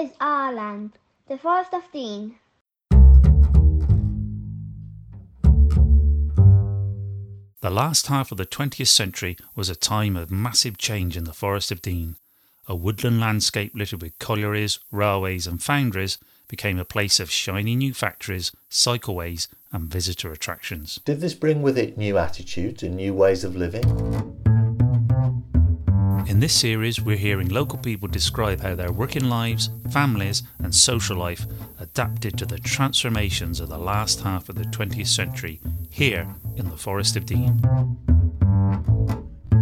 is our land, the Forest of Dean. The last half of the 20th century was a time of massive change in the Forest of Dean. A woodland landscape littered with collieries, railways, and foundries became a place of shiny new factories, cycleways, and visitor attractions. Did this bring with it new attitudes and new ways of living? In this series, we're hearing local people describe how their working lives, families, and social life adapted to the transformations of the last half of the 20th century here in the Forest of Dean.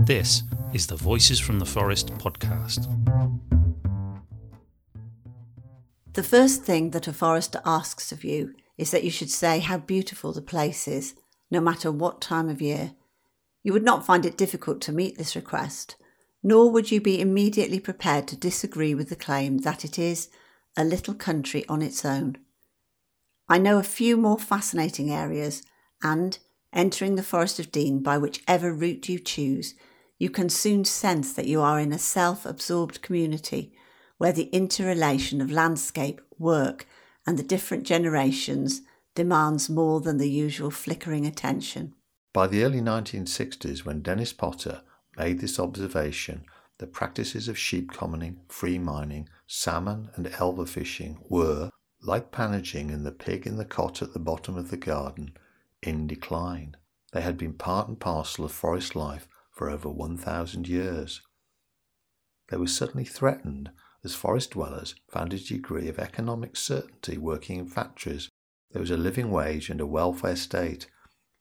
This is the Voices from the Forest podcast. The first thing that a forester asks of you is that you should say how beautiful the place is, no matter what time of year. You would not find it difficult to meet this request, nor would you be immediately prepared to disagree with the claim that it is a little country on its own. I know a few more fascinating areas, and entering the Forest of Dean by whichever route you choose, you can soon sense that you are in a self absorbed community where the interrelation of landscape, work, and the different generations demands more than the usual flickering attention. By the early 1960s, when Dennis Potter made this observation, the practices of sheep commoning, free mining, salmon and elver fishing were, like pannaging and the pig in the cot at the bottom of the garden, in decline. They had been part and parcel of forest life for over 1,000 years. They were suddenly threatened as forest dwellers found a degree of economic certainty working in factories. There was a living wage and a welfare state.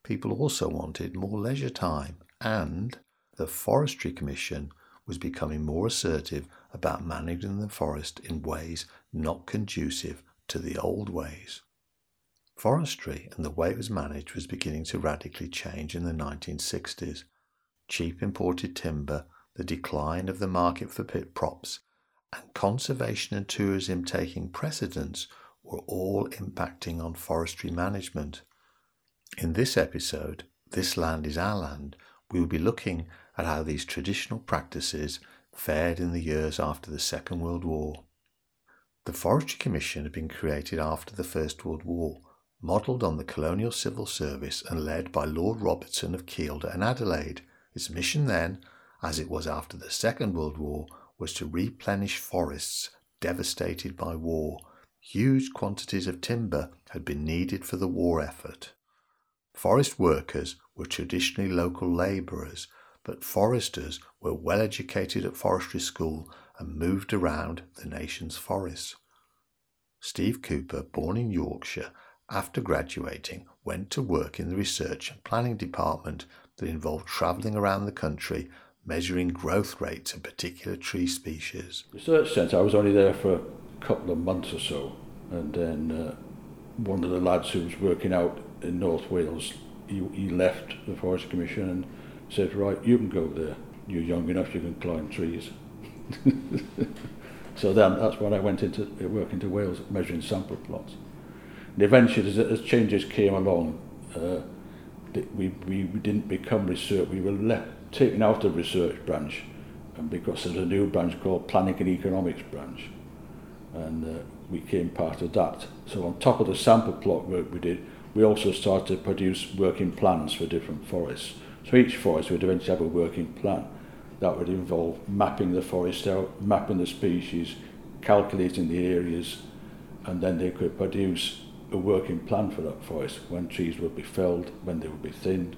People also wanted more leisure time, and the Forestry Commission was becoming more assertive about managing the forest in ways not conducive to the old ways. Forestry and the way it was managed was beginning to radically change in the 1960s. Cheap imported timber, the decline of the market for pit props, and conservation and tourism taking precedence were all impacting on forestry management. In this episode, This Land is Our Land, we will be looking at how these traditional practices fared in the years after the Second World War. The Forestry Commission had been created after the First World War, modelled on the colonial civil service and led by Lord Robinson of Kielder and Adelaide. Its mission then, as it was after the Second World War, was to replenish forests devastated by war. Huge quantities of timber had been needed for the war effort. Forest workers were traditionally local labourers, but foresters were well educated at forestry school and moved around the nation's forests. Steve Cooper, born in Yorkshire, after graduating, went to work in the research and planning department that involved travelling around the country measuring growth rates of particular tree species. Research centre, I was only there for a couple of months or so, and then uh, one of the lads who was working out in North Wales, he, he left the Forest Commission and said, right, you can go there. You're young enough, you can climb trees. so then that's when I went into uh, work into Wales, measuring sample plots. And eventually, as, as changes came along, uh, we, we, didn't become research, we were left taken out of research branch and because there's a new branch called planning and economics branch and uh, we came part of that so on top of the sample plot work we did we also started to produce working plans for different forests so each forest would eventually have a working plan that would involve mapping the forest out mapping the species calculating the areas and then they could produce a working plan for that forest when trees would be felled when they would be thinned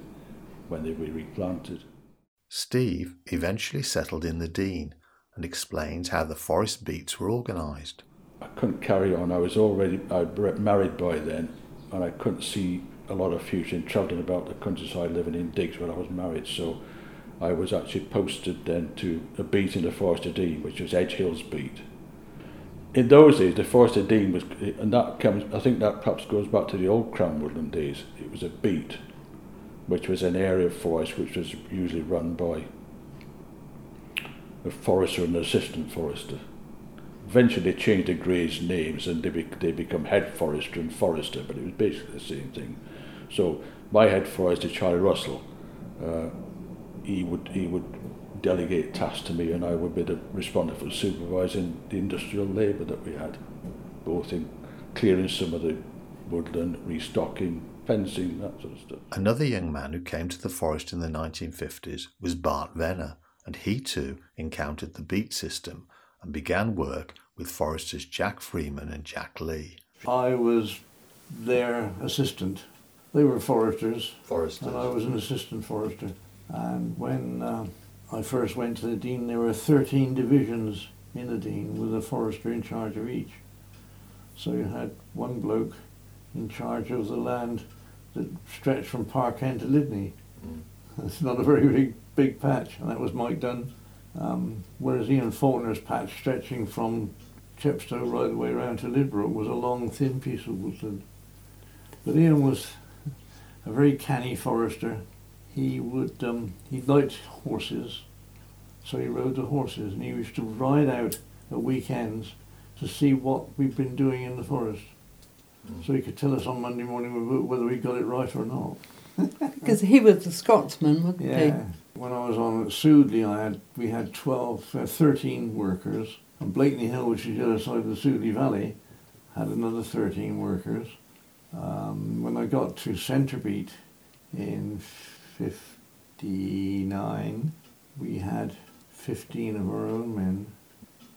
when they would be replanted Steve eventually settled in the Dean and explains how the forest beats were organised. I couldn't carry on. I was already I'd married by then, and I couldn't see a lot of in travelling about the countryside, living in digs when I was married. So I was actually posted then to a beat in the Forest of Dean, which was Edge Hills Beat. In those days, the Forest of Dean was, and that comes, I think that perhaps goes back to the old Crown Woodland days. It was a beat which was an area of forest which was usually run by a forester and an assistant forester. Eventually they changed the Greys' names and they, be, they become head forester and forester, but it was basically the same thing. So my head forester, Charlie Russell, uh, he would he would delegate tasks to me, and I would be the, responsible for supervising the industrial labour that we had, both in clearing some of the woodland, restocking, fencing, that sort of stuff. Another young man who came to the forest in the 1950s was Bart Venner, and he too encountered the beat system and began work with foresters Jack Freeman and Jack Lee. I was their assistant. They were foresters, Foresters. and I was an assistant forester. And when uh, I first went to the Dean, there were 13 divisions in the Dean with a forester in charge of each. So you had one bloke in charge of the land that stretched from Park End to Lydney. It's not a very big, big patch, and that was Mike Dunn. Um, whereas Ian Faulkner's patch stretching from Chepstow right the way around to Lydbrook was a long, thin piece of woodland. But Ian was a very canny forester. He would um, he liked horses, so he rode the horses, and he used to ride out at weekends to see what we'd been doing in the forest. So he could tell us on Monday morning whether- whether we got it right or not. Because he was a Scotsman, wasn't Yeah. When I was on at Soudley, I had we had 12, uh, 13 workers. And Blakeney Hill, which is the other side of the Soudley Valley, had another 13 workers. Um, when I got to Centrebeat in 59, we had 15 of our own men.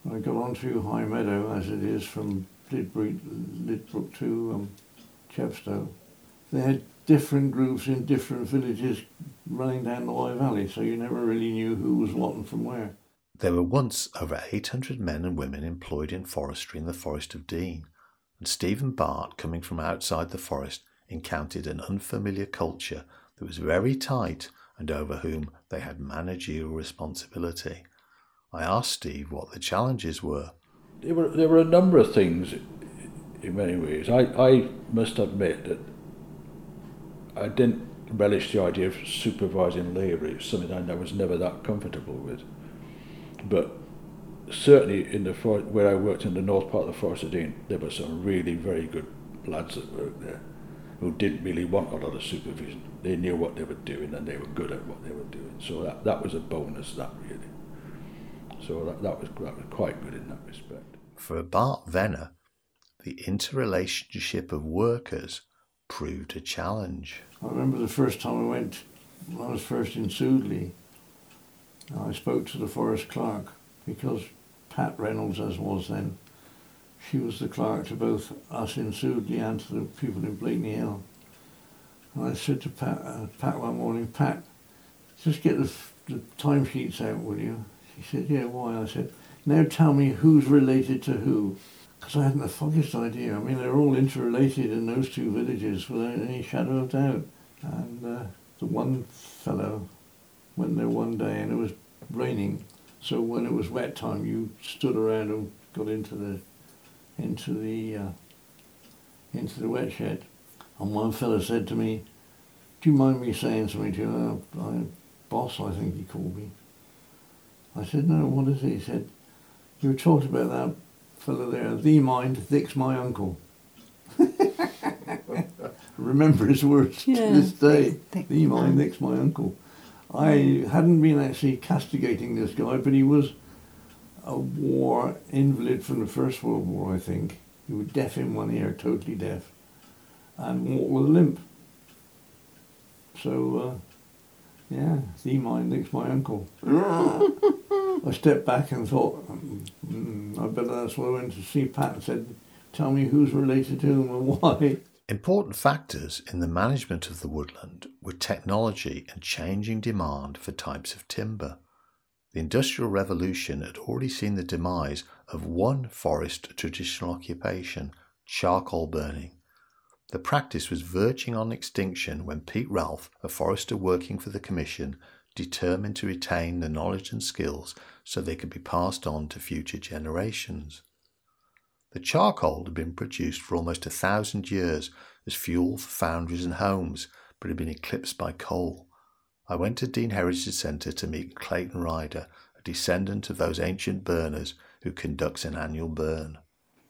When I got on to High Meadow, as it is from Lydbrook, Lydbrook to um, Chepstow, they had different groups in different villages running down the Wye Valley, so you never really knew who was what and from where. There were once over 800 men and women employed in forestry in the Forest of Dean, and Stephen Bart, coming from outside the forest, encountered an unfamiliar culture that was very tight and over whom they had managerial responsibility. I asked Steve what the challenges were. There were, there were a number of things in many ways. I, I must admit that I didn't relish the idea of supervising labour. It was something I was never that comfortable with. But certainly in the for- where I worked in the north part of the Forest of Dean, there were some really very good lads that worked there who didn't really want a lot of supervision. They knew what they were doing and they were good at what they were doing. So that, that was a bonus, that really. So that, that, was, that was quite good in that respect. For Bart Venner, the interrelationship of workers proved a challenge. I remember the first time I went, when I was first in Soudley, I spoke to the forest clerk because Pat Reynolds, as was then, she was the clerk to both us in Soudley and to the people in Blakeney Hill. And I said to Pat, uh, Pat one morning, Pat, just get the, the timesheets out, will you? She said, yeah, why? I said, now tell me who's related to who. Because I hadn't the foggiest idea. I mean, they're all interrelated in those two villages without any shadow of doubt. And uh, the one fellow went there one day and it was raining. So when it was wet time, you stood around and got into the into the uh, into the wet shed. And one fellow said to me, "Do you mind me saying something to you?" Uh, I, boss, I think he called me. I said, "No, what is it?" He said, "You were talking about that fellow there. the mind, thick's my uncle." Remember his words Yeah. to this day. Thick Thee mind, thick's my uncle. I hadn't been actually castigating this guy, but he was a war invalid from the First World War, I think. He was deaf in one ear, totally deaf, and walked with a limp. So, uh, yeah, thee mind, thick's my uncle. I stepped back and thought, mm, I bet that's why I went to see Pat and said, tell me who's related to whom and why. Important factors in the management of the woodland were technology and changing demand for types of timber. The Industrial Revolution had already seen the demise of one forest traditional occupation, charcoal burning. The practice was verging on extinction when Pete Ralph, a forester working for the Commission, determined to retain the knowledge and skills so they could be passed on to future generations. The charcoal had been produced for almost a thousand years as fuel for foundries and homes, but had been eclipsed by coal. I went to Dean Heritage Centre to meet Clayton Ryder, a descendant of those ancient burners who conducts an annual burn.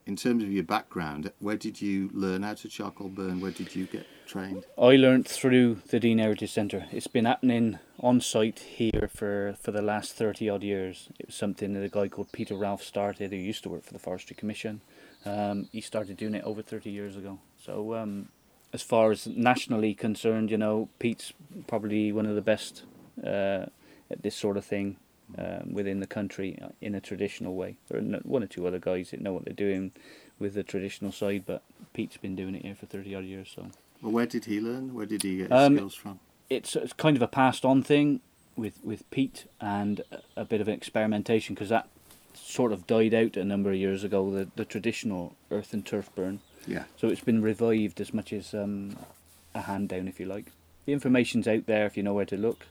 In terms of your background, where did you learn how to charcoal burn? Where did you get trained? I learned through the Dean Heritage Centre. It's been happening on site here for, for the last 30 odd years. It was something that a guy called Peter Ralph started, who used to work for the Forestry Commission. Um, he started doing it over 30 years ago. So, um, as far as nationally concerned, you know, Pete's probably one of the best uh, at this sort of thing um, within the country in a traditional way. There are one or two other guys that know what they're doing with the traditional side, but Pete's been doing it here for 30 odd years. So, well, where did he learn? Where did he get his Um, skills from? it's, it's kind of a passed on thing with, with Pete and a, a bit of experimentation because that sort of died out a number of years ago, the, the traditional earth and turf burn. Yeah. So it's been revived as much as um, a hand down, if you like. The information's out there if you know where to look,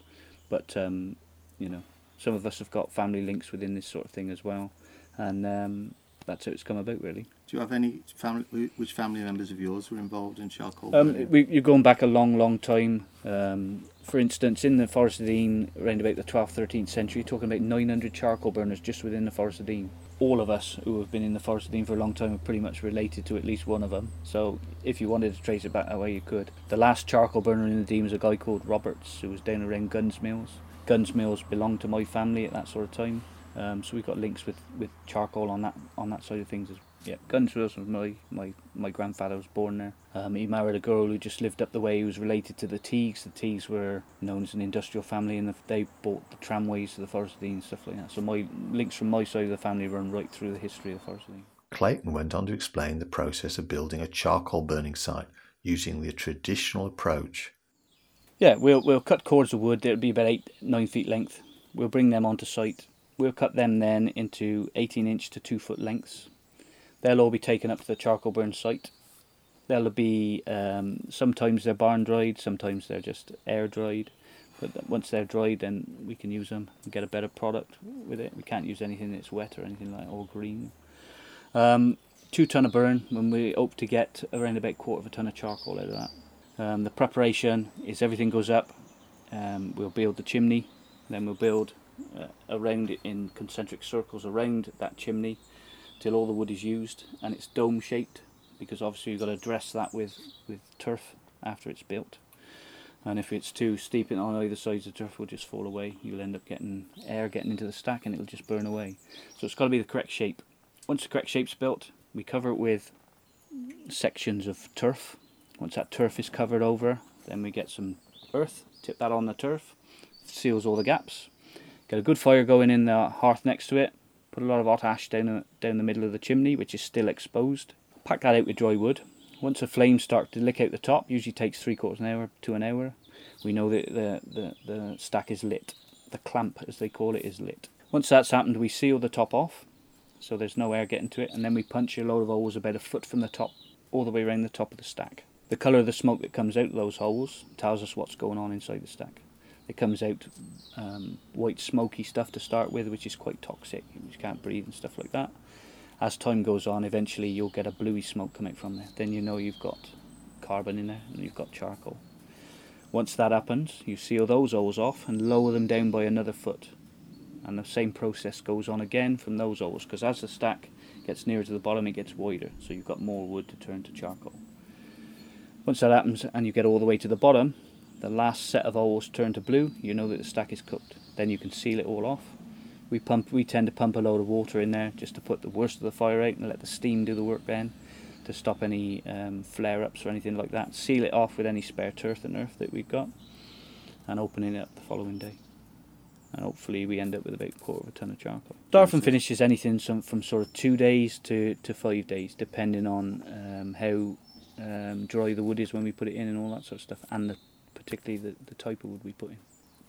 but um, you know, some of us have got family links within this sort of thing as well, and um, that's how it's come about, really. Do you have any family? Which family members of yours were involved in charcoal Um, we, you're going back a long, long time. Um, for instance, in the Forest of Dean, around about the 12th, 13th century, talking about 900 charcoal burners just within the Forest of Dean. All of us who have been in the Forest of Dean for a long time are pretty much related to at least one of them. So if you wanted to trace it back that way, you could. The last charcoal burner in the Dean was a guy called Roberts, who was down around Gunns Mills. Gunns Mills belonged to my family at that sort of time. Um, so we've got links with, with charcoal on that on that side of things as yeah. Gunns Mills was my, my, my grandfather was born there. Um, he married a girl who just lived up the way. He was related to the Teagues. The Teagues were known as an industrial family, and they bought the tramways to the Forest Dean and stuff like that. So my links from my side of the family run right through the history of the Forest Dean. Clayton went on to explain the process of building a charcoal burning site using the traditional approach. Yeah, we'll we'll cut cords of wood. It'll be about eight nine feet length. We'll bring them onto site. We'll cut them then into 18 inch to two foot lengths. They'll all be taken up to the charcoal burn site. They'll be um, sometimes they're barn dried, sometimes they're just air dried. But once they're dried, then we can use them and get a better product with it. We can't use anything that's wet or anything like or green. Um, two ton of burn, when we hope to get around about a quarter of a ton of charcoal out of that. Um, the preparation is everything goes up. Um, we'll build the chimney, then we'll build uh, around it in concentric circles around that chimney till all the wood is used and it's dome shaped because obviously you've got to dress that with, with turf after it's built. And if it's too steep on either sides, the turf will just fall away. You'll end up getting air getting into the stack and it'll just burn away. So it's got to be the correct shape. Once the correct shape's built, we cover it with sections of turf. Once that turf is covered over, then we get some earth, tip that on the turf, seals all the gaps. Get a good fire going in the hearth next to it. Put a lot of hot ash down the, down the middle of the chimney, which is still exposed. Pack that out with dry wood. Once the flames start to lick out the top, usually takes three quarters of an hour to an hour. We know that the, the, the stack is lit. The clamp, as they call it, is lit. Once that's happened, we seal the top off, so there's no air getting to it, and then we punch a load of holes about a foot from the top, all the way around the top of the stack. The colour of the smoke that comes out of those holes tells us what's going on inside the stack. It comes out um, white smoky stuff to start with, which is quite toxic. You can't breathe and stuff like that. As time goes on, eventually you'll get a bluey smoke coming from there. Then you know you've got carbon in there and you've got charcoal. Once that happens, you seal those holes off and lower them down by another foot. And the same process goes on again from those holes because as the stack gets nearer to the bottom, it gets wider, so you've got more wood to turn to charcoal. Once that happens and you get all the way to the bottom, the last set of holes turn to blue, you know that the stack is cooked. Then you can seal it all off. We pump, we tend to pump a load of water in there just to put the worst of the fire out and let the steam do the work then, to stop any um, flare-ups or anything like that. Seal it off with any spare turf and earth that we've got, and opening it up the following day. And hopefully we end up with about a quarter of a ton of charcoal. Start finishes anything some, from sort of two days to, to five days, depending on um, how um, dry the wood is when we put it in and all that sort of stuff, and the, particularly the, the type of wood we put in.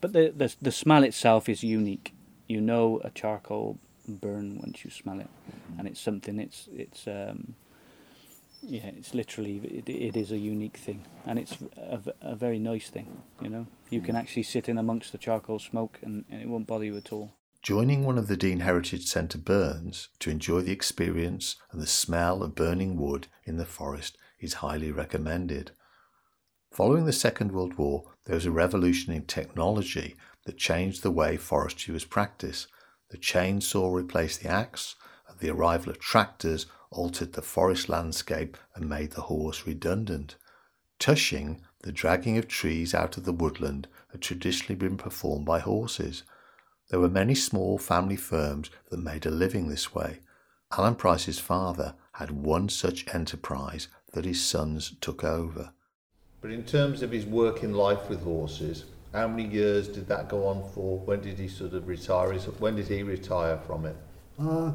But the, the the smell itself is unique. You know a charcoal burn once you smell it, and it's something. It's it's um, yeah, it's literally it, it is a unique thing, and it's a, a very nice thing. You know, you can actually sit in amongst the charcoal smoke, and, and it won't bother you at all. Joining one of the Dean Heritage Centre burns to enjoy the experience and the smell of burning wood in the forest is highly recommended. Following the Second World War, there was a revolution in technology that changed the way forestry was practiced. The chainsaw replaced the axe, and the arrival of tractors altered the forest landscape and made the horse redundant. Tushing, the dragging of trees out of the woodland, had traditionally been performed by horses. There were many small family firms that made a living this way. Alan Price's father had one such enterprise that his sons took over. But in terms of his working life with horses, how many years did that go on for? When did he sort of retire? When did he retire from it? Uh,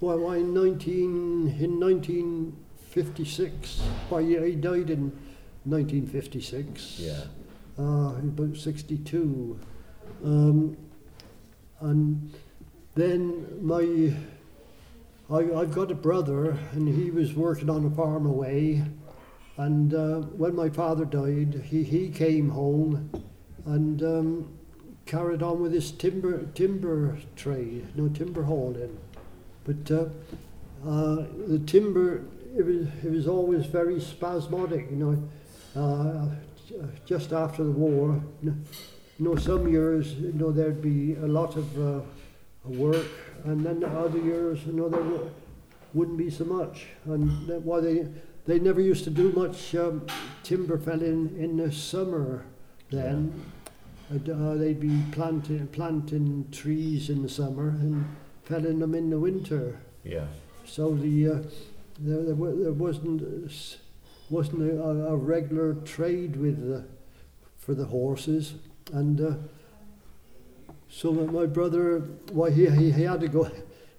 well, well, in 19, in 1956, well, yeah, he died in 1956. Yeah. Uh, about 62. Um, and then my, I, I've got a brother, and he was working on a farm away. And uh, when my father died, he, he came home and um, carried on with his timber timber trade, no timber hauling. But uh, uh, the timber, it was, it was always very spasmodic, you know. Uh, just after the war, you know, some years, you know, there'd be a lot of uh, work, and then the other years, you know, there w- wouldn't be so much. And that, why they they never used to do much um, timber felling in the summer then. Uh, they'd be planting planting trees in the summer and felling them in the winter. Yeah. So the uh, there, there, there wasn't wasn't a, a regular trade with the, for the horses, and uh, so my brother, why he, he, he had to go.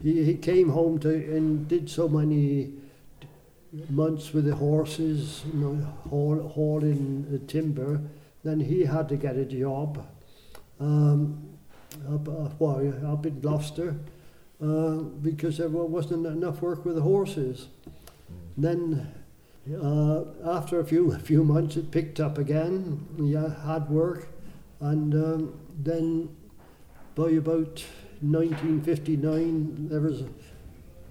He, he came home to and did so many months with the horses, you know, haul, hauling the timber. Then he had to get a job um, up, uh, well, up in Gloucester uh, because there wasn't enough work with the horses. Then, uh, after a few a few months, it picked up again. Yeah, had work, and um, then by about 1959, there was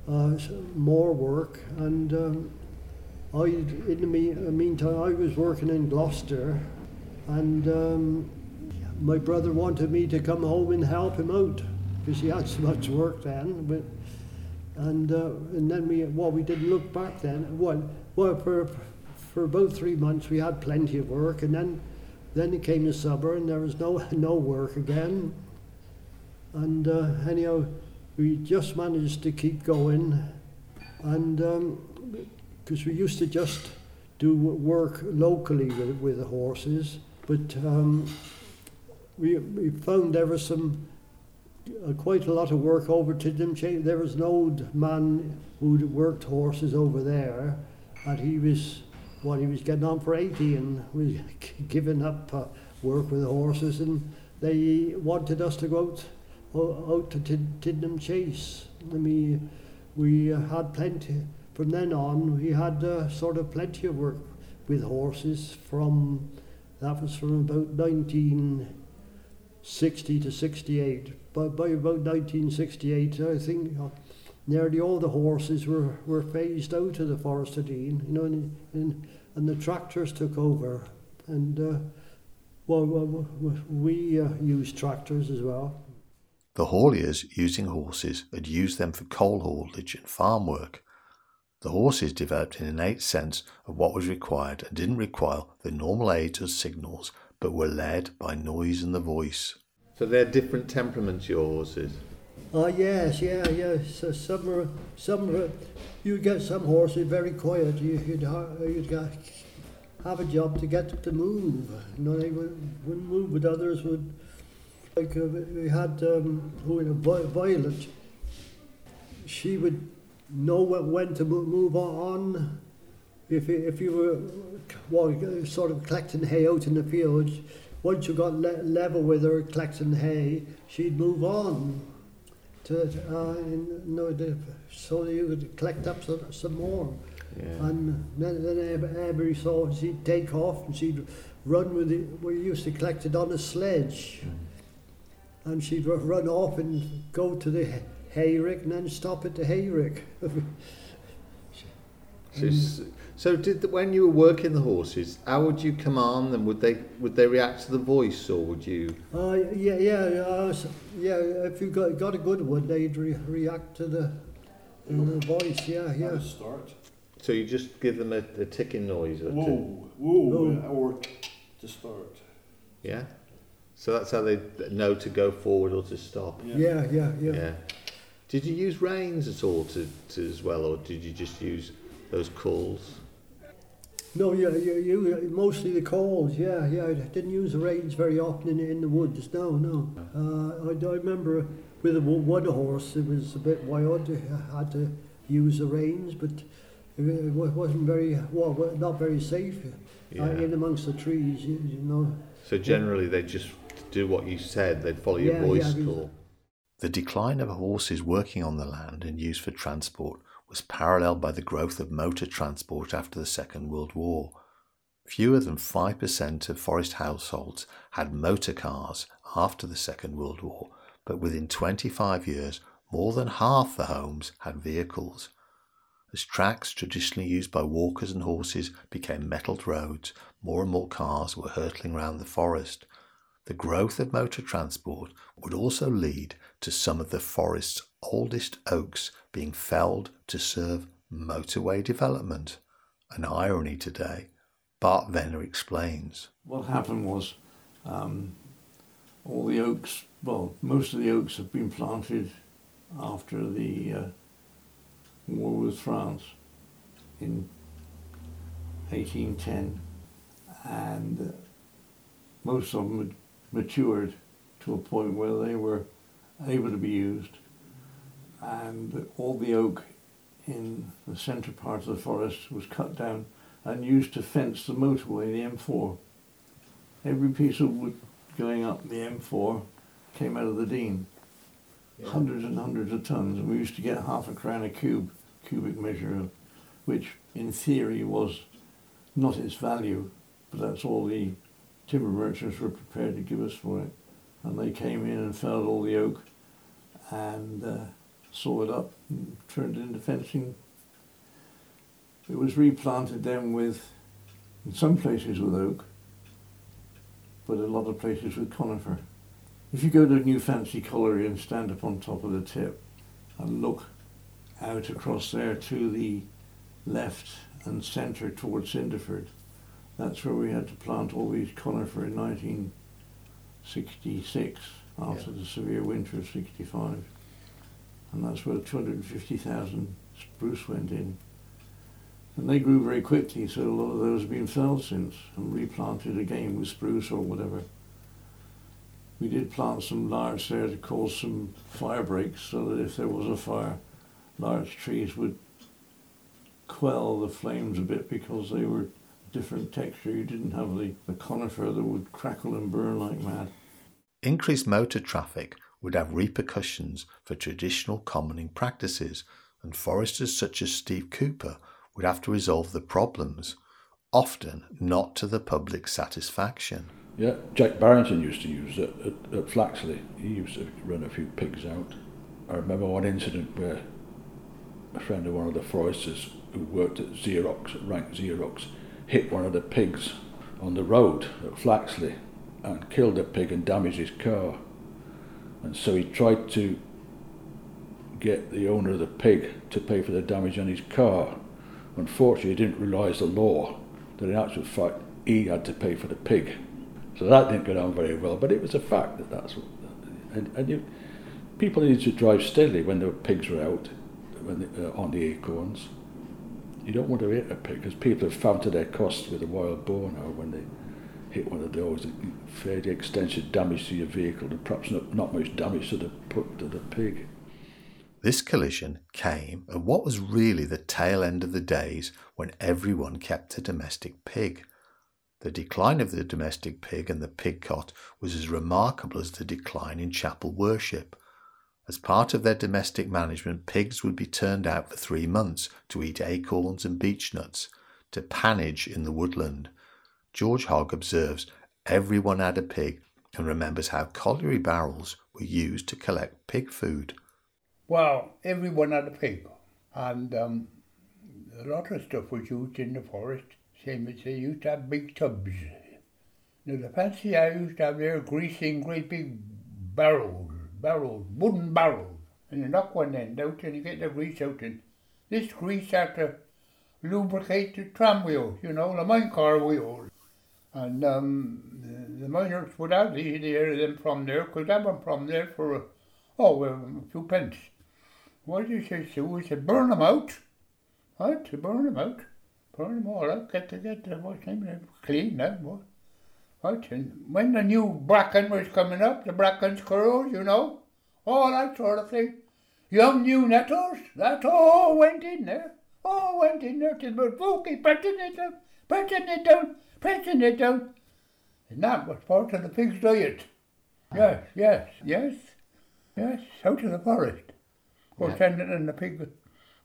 uh, more work, and um, I, in the uh, meantime, I was working in Gloucester, and um, my brother wanted me to come home and help him out because he had so much work then. But, and uh, and then we well we didn't look back then. Well, well for for about three months we had plenty of work, and then then it came the summer and there was no no work again. And uh, anyhow, we just managed to keep going, and because we used to just do work locally with with the horses, but um, we we found there was some uh, quite a lot of work over to them. There was an old man who'd worked horses over there, and he was, well, he was getting on for 80 and was giving up uh, work with the horses, and they wanted us to go out, out to Tid- Tidenham Chase. And we, we had plenty, from then on, we had uh, sort of plenty of work with horses from, that was from about 1960 to 68 by, by about 1968, I think uh, nearly all the horses were, were phased out of the Forest of Dean, you know, and, and, and the tractors took over. And uh, well, well, well, we uh, used tractors as well. The hauliers using horses had used them for coal haulage and farm work. The horses developed an innate sense of what was required and didn't require the normal aids or signals, but were led by noise and the voice. So they're different temperaments, your horses. Ah, yes, yeah, yeah. So some were, some were, you'd get some horses very quiet. You, you'd, you'd get, have a job to get them to move. You know, they would, wouldn't move, but others would. Like uh, we had um, who in a Vi- Violet. She would know when, to move on. If if you were well, sort of collecting hay out in the fields, once you got le- level with her collecting hay, she'd move on to uh, the, so you could collect up some, some more. Yeah. And then, then every so she'd take off and she'd run with it. We used to collect it on a sledge, and she'd run off and go to the hayrick and then stop at the hayrick. So, so did the, when you were working the horses, how would you command them? Would they would they react to the voice, or would you? Uh, yeah, yeah, uh, yeah. If you got got a good one, they'd re- react to the And the voice, yeah, yeah. Start. So you just give them a, a ticking noise or two? Whoa, whoa, Whoa. or to start. Yeah. So that's how they know to go forward or to stop. Yeah, yeah, yeah. Yeah. Did you use reins at all to, to as well, or did you just use those calls? No, yeah, you, you mostly the calls. Yeah, yeah. I didn't use the reins very often in, in the woods. No, no. Uh, I, I remember with the one one horse, it was a bit wild. I had to use the reins, but it, it wasn't very well, well, not very safe. Yeah. Uh, in amongst the trees, you, you know. So generally they just do what you said, they'd follow your Yeah, voice yeah, call. The decline of horses working on the land and used for transport was paralleled by the growth of motor transport after the Second World War. Fewer than 5% of forest households had motor cars after the Second World War, but within 25 years, more than half the homes had vehicles. As tracks traditionally used by walkers and horses became metalled roads, more and more cars were hurtling round the forest. The growth of motor transport would also lead to some of the forest's oldest oaks being felled to serve motorway development. An irony today, Bart Venner explains. What happened was um, all the oaks, well, most of the oaks have been planted after the uh, war with France in 1810, and uh, most of them matured to a point where they were able to be used, and all the oak in the centre part of the forest was cut down and used to fence the motorway, the M4. Every piece of wood going up the M4 came out of the Dean. Hundreds and hundreds of tons. And we used to get half a crown a cube, cubic measure, of, which in theory was not its value, but that's all the timber merchants were prepared to give us for it. And they came in and felled all the oak and uh, saw it up and turned it into fencing. It was replanted then with, in some places with oak, but a lot of places with conifer. If you go to a New Fancy Colliery and stand up on top of the tip and look out across there to the left and centre towards Cinderford, that's where we had to plant all these conifer in 1966 after the severe winter of 65. And that's where 250,000 spruce went in. And they grew very quickly, so a lot of those have been felled since and replanted again with spruce or whatever. We did plant some larch there to cause some fire breaks so that if there was a fire, large trees would quell the flames a bit because they were different texture. You didn't have the, the conifer that would crackle and burn like mad. Increased motor traffic would have repercussions for traditional commoning practices, and foresters such as Steve Cooper would have to resolve the problems, often not to the public's satisfaction. Yeah, Jack Barrington used to use it at, at Flaxley. He used to run a few pigs out. I remember one incident where a friend of one of the foresters who worked at Xerox, at Rank Xerox, hit one of the pigs on the road at Flaxley and killed the pig and damaged his car. And so he tried to get the owner of the pig to pay for the damage on his car. Unfortunately, he didn't realise the law that in actual fact he had to pay for the pig. So that didn't go down very well, but it was a fact that that's what. And, and you, people need to drive steadily when the pigs are out, when uh, on the acorns. You don't want to hit a pig because people have found to their cost with a wild boar now when they hit one of those, fairly extensive damage to your vehicle and perhaps not, not much damage to the to the pig. This collision came at what was really the tail end of the days when everyone kept a domestic pig. The decline of the domestic pig and the pig cot was as remarkable as the decline in chapel worship. As part of their domestic management, pigs would be turned out for three months to eat acorns and beech nuts, to pannage in the woodland. George Hogg observes everyone had a pig and remembers how colliery barrels were used to collect pig food. Well, everyone had a pig, and um, a lot of stuff was used in the forest. Same as they used to have big tubs. Now the fancy I used to have there greasing great big barrels, barrels, wooden barrels, and you knock one end out and you get the grease out and this grease had to lubricate the tram wheels, you know, the mine car wheels. And um, the, miners would have the, the them from there, could have them from there for, oh, a few pence. What did you say, Sue? Said, burn them out. What? Burn them out. Burn them all out. Get to get the, what's name? Clean now, what? And when the new bracken was coming up, the bracken squirrels, you know, all that sort of thing. Young new nettles, that all went in there. All went in there till about Pookie pressing it down, pressing it down, pressing it down. And that was part of the pig's diet. Yes, yes, yes, yes, out of the forest. Of course, Yeah. and, and the pig was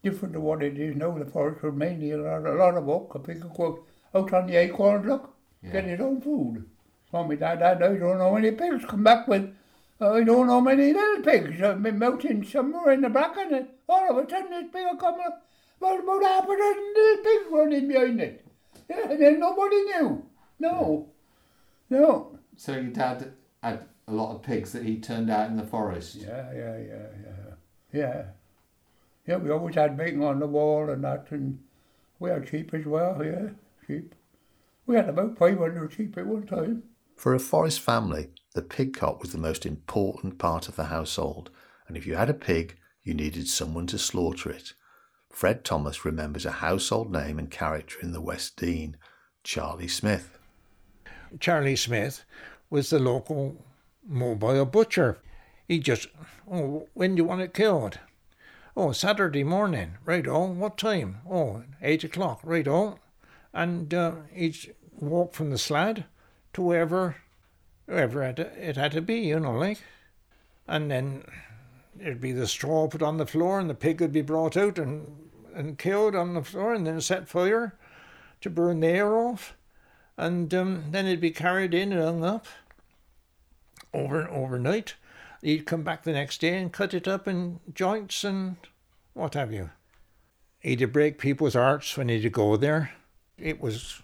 different to what it is now. The forest was mainly a lot, a lot of oak. A pig would go out on the acorns, look, get his own food. So my dad, dad, I don't know many pigs come back with. Uh, I don't know many little pigs. I've been melting somewhere in the bracken and all of a sudden this pig will come up. About, about half a dozen little pigs running behind it. Yeah, and then nobody knew. No. No. So your dad had a lot of pigs that he turned out in the forest. Yeah, yeah, yeah, yeah. Yeah. Yeah, we always had bacon on the wall and that, and we had sheep as well, yeah, sheep. We had about 500 sheep at one time. For a forest family, the pig cot was the most important part of the household, and if you had a pig, you needed someone to slaughter it. Fred Thomas remembers a household name and character in the West Dean, Charlie Smith. Charlie Smith was the local mobile butcher. He just, oh, when do you want it killed? Oh, Saturday morning. Right, oh, what time? Oh, eight o'clock. Right, oh. And uh, he'd walk from the slad to wherever, wherever it, it had to be, you know, like. And then it'd be the straw put on the floor and the pig would be brought out and, and killed on the floor and then set fire to burn the air off and um, then it'd be carried in and hung up over and overnight. He'd come back the next day and cut it up in joints and what have you. He'd break people's hearts when he'd go there. It was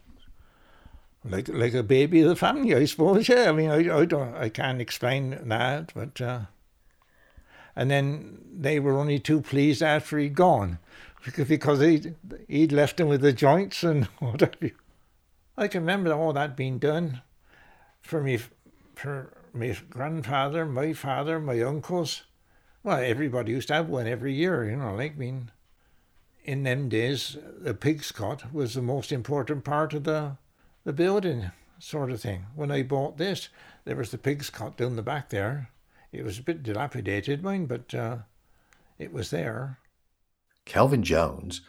like like a baby of the family, I suppose. Yeah, I mean, I, I don't, I can't explain that, but. Uh, and then they were only too pleased after he'd gone, because he'd he'd left them with the joints and what have you. I can remember all that being done for me, for my grandfather, my father, my uncles. Well, everybody used to have one every year, you know, like, mean, in them days, the pig's cot was the most important part of the, the building, sort of thing. When I bought this, there was the pig's cot down the back there. It was a bit dilapidated, mine, but uh, it was there. Kelvin Jones,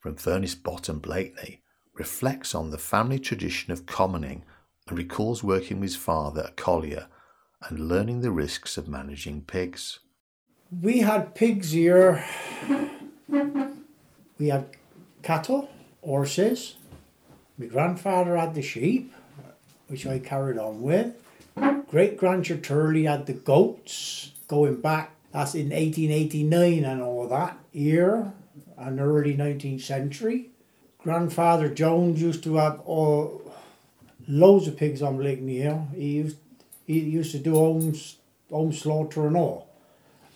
from Furnace Bottom, Blakeney, reflects on the family tradition of commoning and recalls working with his father, a collier, and learning the risks of managing pigs. We had pigs here. We had cattle, horses. My grandfather had the sheep, which I carried on with. Great grandfather Turley had the goats going back. That's in 1889 and all that year, and early 19th century. Grandfather Jones used to have all loads of pigs on Blakeney Hill. He used he used to do home home slaughter and all.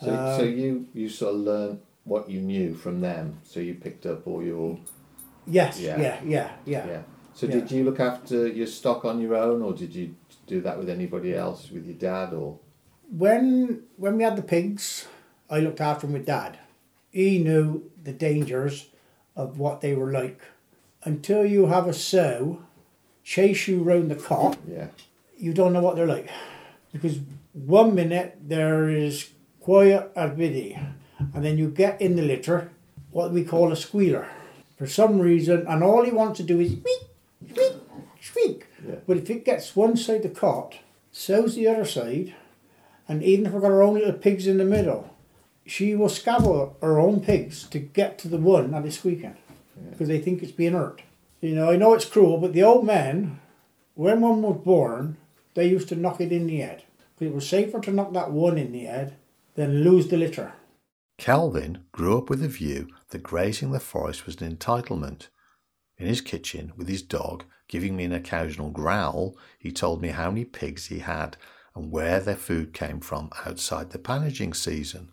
So, Uh, so you, you sort of learned what you knew from them, so you picked up all your. Yes, Yeah. yeah, yeah, yeah. Yeah. So Yeah. did you look after your stock on your own, or did you do that with anybody else, with your dad, or? when when we had the pigs, I looked after them with dad. He knew the dangers of what they were like. Until you have a sow chase you round the cot, Yeah. you don't know what they're like. Because one minute there is quiet as biddy, and then you get in the litter, what we call a squealer. For some reason, and all he wants to do is squeak, squeak, squeak. Yeah. But if it gets one side of the cot, so's the other side, and even if we've got our own little pigs in the middle, she will scabble her own pigs to get to the one that is squeaking because they think it's being hurt. You know, I know it's cruel, but the old men, when one was born, they used to knock it in the head. it was safer to knock that one in the head than lose the litter. Calvin grew up with the view that grazing the forest was an entitlement. In his kitchen, with his dog, giving me an occasional growl, he told me how many pigs he had and where their food came from outside the pannaging season.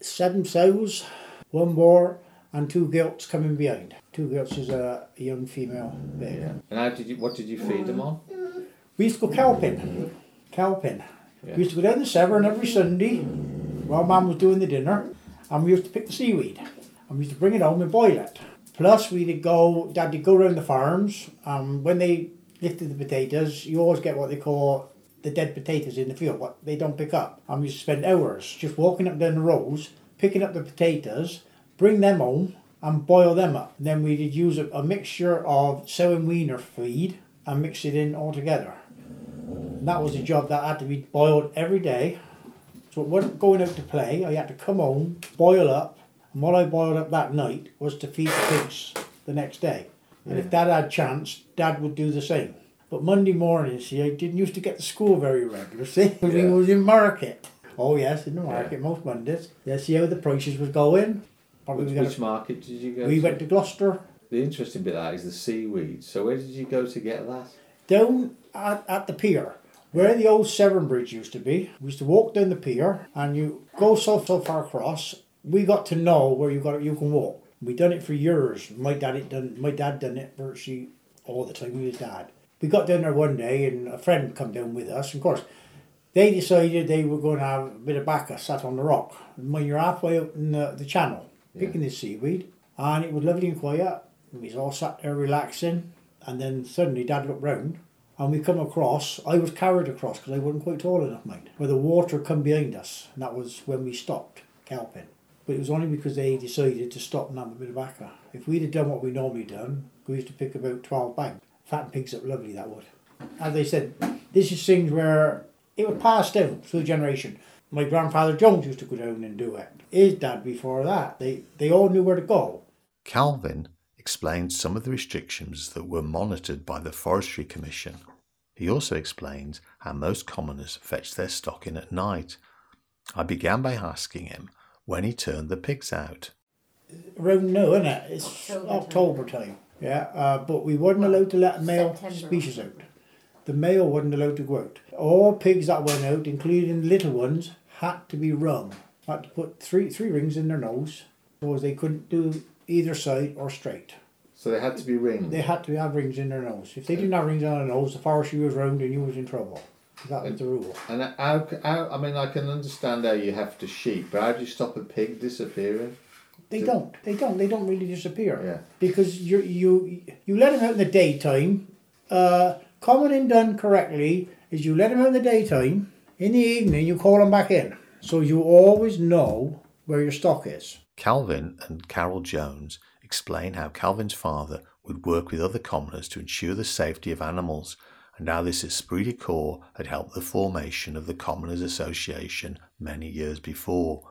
seven sows, one boar, and two gilts coming behind. Two gilts is a, a young female pig. And how did you? What did you feed them on? We used to go kelping. Kelping. Yeah. We used to go down the Severn every Sunday while Mum was doing the dinner, and we used to pick the seaweed. And we used to bring it home and boil it. Plus, we'd go, Dad would go around the farms, and when they lifted the potatoes, you always get what they call the dead potatoes in the field, what they don't pick up. And we used to spend hours just walking up down the rows, picking up the potatoes, bring them home, and boil them up. And then we'd use a, a mixture of sow and weaner feed and mix it in all together. And that was a job that had to be boiled every day. So it wasn't going out to play. I had to come home, boil up, and what I boiled up that night was to feed the pigs the next day. And if Dad had chance, Dad would do the same. But Monday morning, see, I didn't used to get to school very regular, see, because we Yeah. was in market. Oh yes, in the market most Mondays. Yeah, see how the prices was going. Probably Which, we, which market did you go? we to? went to Gloucester. The interesting bit of that is the seaweed. So where did you go to get that? down at, at the pier where the old Severn Bridge used to be. We used to walk down the pier and you go so so far across. We got to know where you got you can walk. We done it for years. My dad had done my dad done it virtually all the time with his dad. We got down there one day and a friend come down with us. Of course, they decided they were going to have a bit of bacca sat on the rock. And when you're halfway up in the, the channel, picking the seaweed, and it was lovely and quiet. We was all sat there relaxing. And then suddenly Dad looked round and we come across, I was carried across because I wasn't quite tall enough, mate, where the water come behind us. And that was when we stopped kelping. But it was only because they decided to stop and have a bit of bacca. If we'd have done what we normally done, we used to pick about 12 bags. Fatten pigs up lovely, that would. As they said, this is things where it was passed down through generation. My grandfather Jones used to go down and do it. His dad before that. They, they all knew where to go. Calvin explained some of the restrictions that were monitored by the Forestry Commission. He also explained how most commoners fetch their stock in at night. I began by asking him when he turned the pigs out. around now, isn't it? It's October, time. Yeah, uh, but we weren't allowed to let male species out. The male wasn't allowed to go out. All pigs that went out, including the little ones, had to be rung. Had to put three three rings in their nose, because they couldn't do either side or straight. So they had to be ringed. They had to have rings in their nose. If they didn't have rings on their nose, the forestry was round and you was in trouble. That was the rule. And how, how, I mean, I can understand how you have to sheep, but how do you stop a pig disappearing? They Do- don't. They don't. They don't really disappear. Yeah. Because you you you let them out in the daytime. Uh, common and done correctly is you let them out in the daytime. In the evening, you call them back in, so you always know where your stock is. Calvin and Carol Jones explain how Calvin's father would work with other commoners to ensure the safety of animals and how this esprit de corps had helped the formation of the Commoners Association many years before.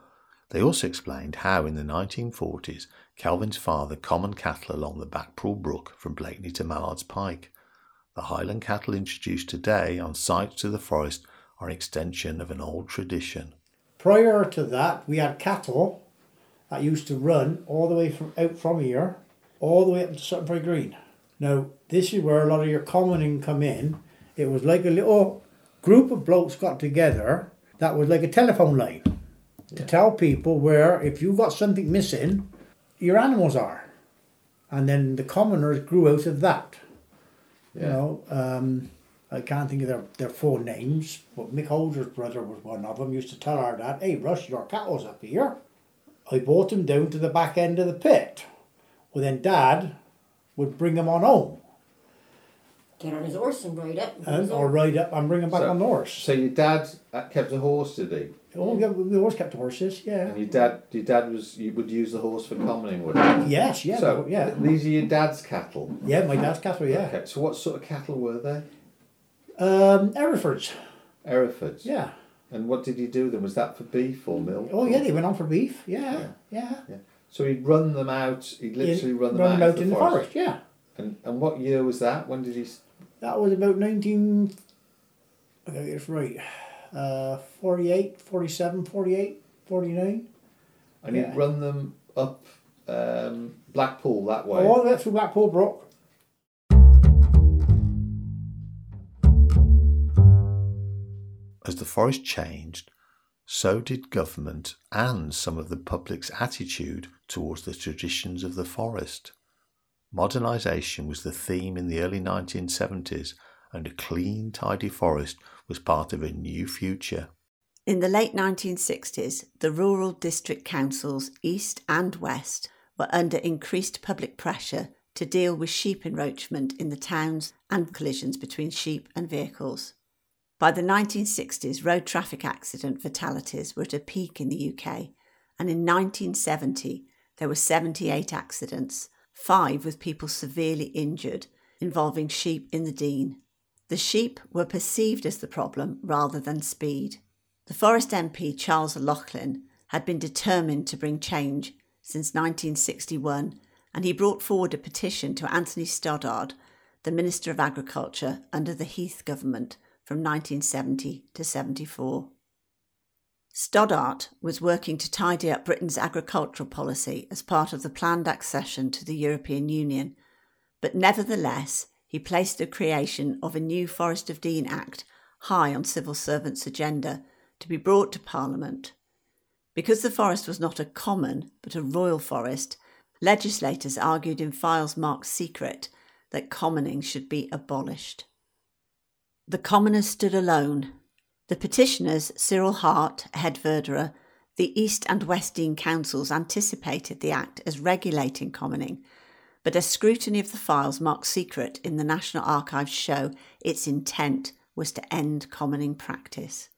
They also explained how in the 1940s Calvin's father commoned cattle along the Blackpool Brook from Blakeney to Mallard's Pike. The Highland cattle introduced today on sites to the forest are an extension of an old tradition. Prior to that, we had cattle that used to run all the way from out from here, all the way up to Sutton Green. Now, this is where a lot of your commoning come in. It was like a little group of blokes got together that was like a telephone line to tell people where, if you got something missing, your animals are. And then the commoners grew out of that. You know, um, I can't think of their, their full names, but Mick Holder's brother was one of them. Used to tell our dad, "Hey, Russ, your cattle's up here." I brought him down to the back end of the pit. Well, then Dad would bring him on home, Get on his horse and ride up. and or ride up and bring him back So- on the horse. So your dad uh, kept a horse, did he? Oh, yeah, we we always kept horses. Yeah. And your dad, your dad was you would use the horse for commoning, would he? Yes, yeah, So yeah. th- these are your dad's cattle. Yeah, my dad's cattle. Yeah. Okay. So what sort of cattle were they? Um, Herefords. Herefords. Yeah. And what did he do then? Was that for beef or milk? Oh yeah, they went on for beef. Yeah, yeah. Yeah. So he'd run them out. He'd literally In- run them run out, them out in the forest, yeah. And and what year was that? When did he? That was about 19. I get this right. Uh, 48, 47, 48, 49. And Yeah. he'd run them up um, Blackpool that way. Oh, All the way through Blackpool Brook. As the forest changed, so did government and some of the public's attitude towards the traditions of the forest. Modernisation was the theme in the early 1970s, and a clean, tidy forest was part of a new future. In the late 1960s, the rural district councils, east and west, were under increased public pressure to deal with sheep encroachment in the towns and collisions between sheep and vehicles. By the 1960s, road traffic accident fatalities were at a peak in the UK, and in 1970 there were 78 accidents, five with people severely injured, involving sheep in the Dean. The sheep were perceived as the problem rather than speed. The Forest MP Charles O'Loughlin had been determined to bring change since 1961, and he brought forward a petition to Anthony Stodart, the Minister of Agriculture under the Heath government from 1970 to 74. Stodart was working to tidy up Britain's agricultural policy as part of the planned accession to the European Union, but nevertheless, he placed the creation of a new Forest of Dean Act high on civil servants' agenda to be brought to Parliament. Because the forest was not a common but a royal forest, legislators argued in files marked secret that commoning should be abolished. The commoners stood alone the petitioners, Cyril Hart, head verderer, the East and West Dean councils anticipated the Act as regulating commoning, but a scrutiny of the files marked secret in the National Archives show its intent was to end commoning practice.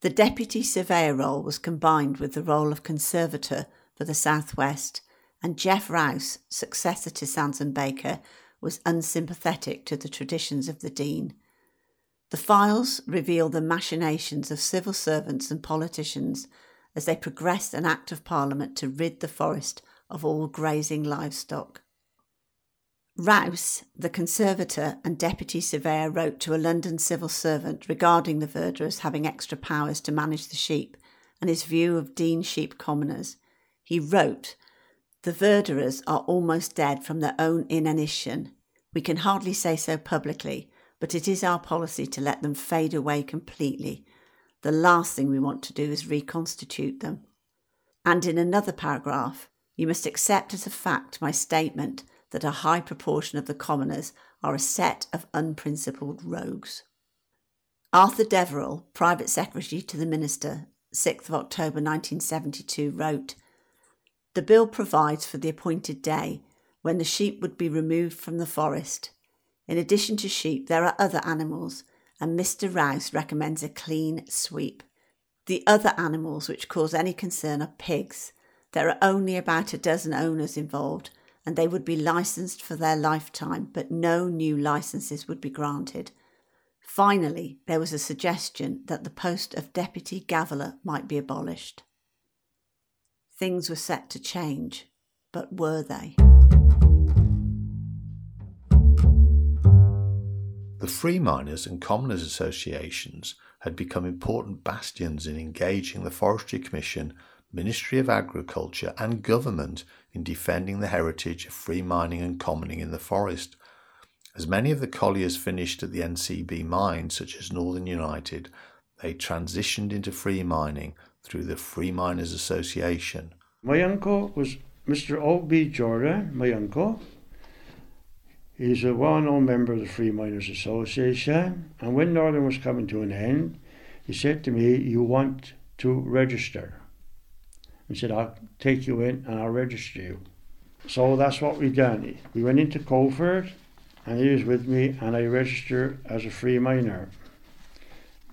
The deputy surveyor role was combined with the role of conservator for the Southwest, and Jeff Rouse, successor to Sansom Baker, was unsympathetic to the traditions of the Dean. The files reveal the machinations of civil servants and politicians as they progressed an Act of Parliament to rid the forest of all grazing livestock. Rouse, the conservator and deputy surveyor, wrote to a London civil servant regarding the verderers having extra powers to manage the sheep and his view of Dean sheep commoners. He wrote, The verderers are almost dead from their own inanition. We can hardly say so publicly, but it is our policy to let them fade away completely. The last thing we want to do is reconstitute them. And in another paragraph, you must accept as a fact my statement that a high proportion of the commoners are a set of unprincipled rogues. Arthur Deverill, private secretary to the minister, 6th of October 1972, wrote The bill provides for the appointed day when the sheep would be removed from the forest in addition to sheep, there are other animals, and Mr. Rouse recommends a clean sweep. The other animals which cause any concern are pigs. There are only about a dozen owners involved, and they would be licensed for their lifetime, but no new licenses would be granted. Finally, there was a suggestion that the post of deputy gaveler might be abolished. Things were set to change, but were they? The Free Miners and Commoners Associations had become important bastions in engaging the Forestry Commission, Ministry of Agriculture, and government in defending the heritage of free mining and commoning in the forest. As many of the colliers finished at the NCB mines, such as Northern United, they transitioned into free mining through the Free Miners Association. My uncle was Mr. O.B. Jordan, my uncle, He's a well known member of the Free Miners Association, and when Northern was coming to an end, he said to me, You want to register? He said, I'll take you in and I'll register you. So that's what we done. We went into Coleford, and he was with me, and I registered as a free miner.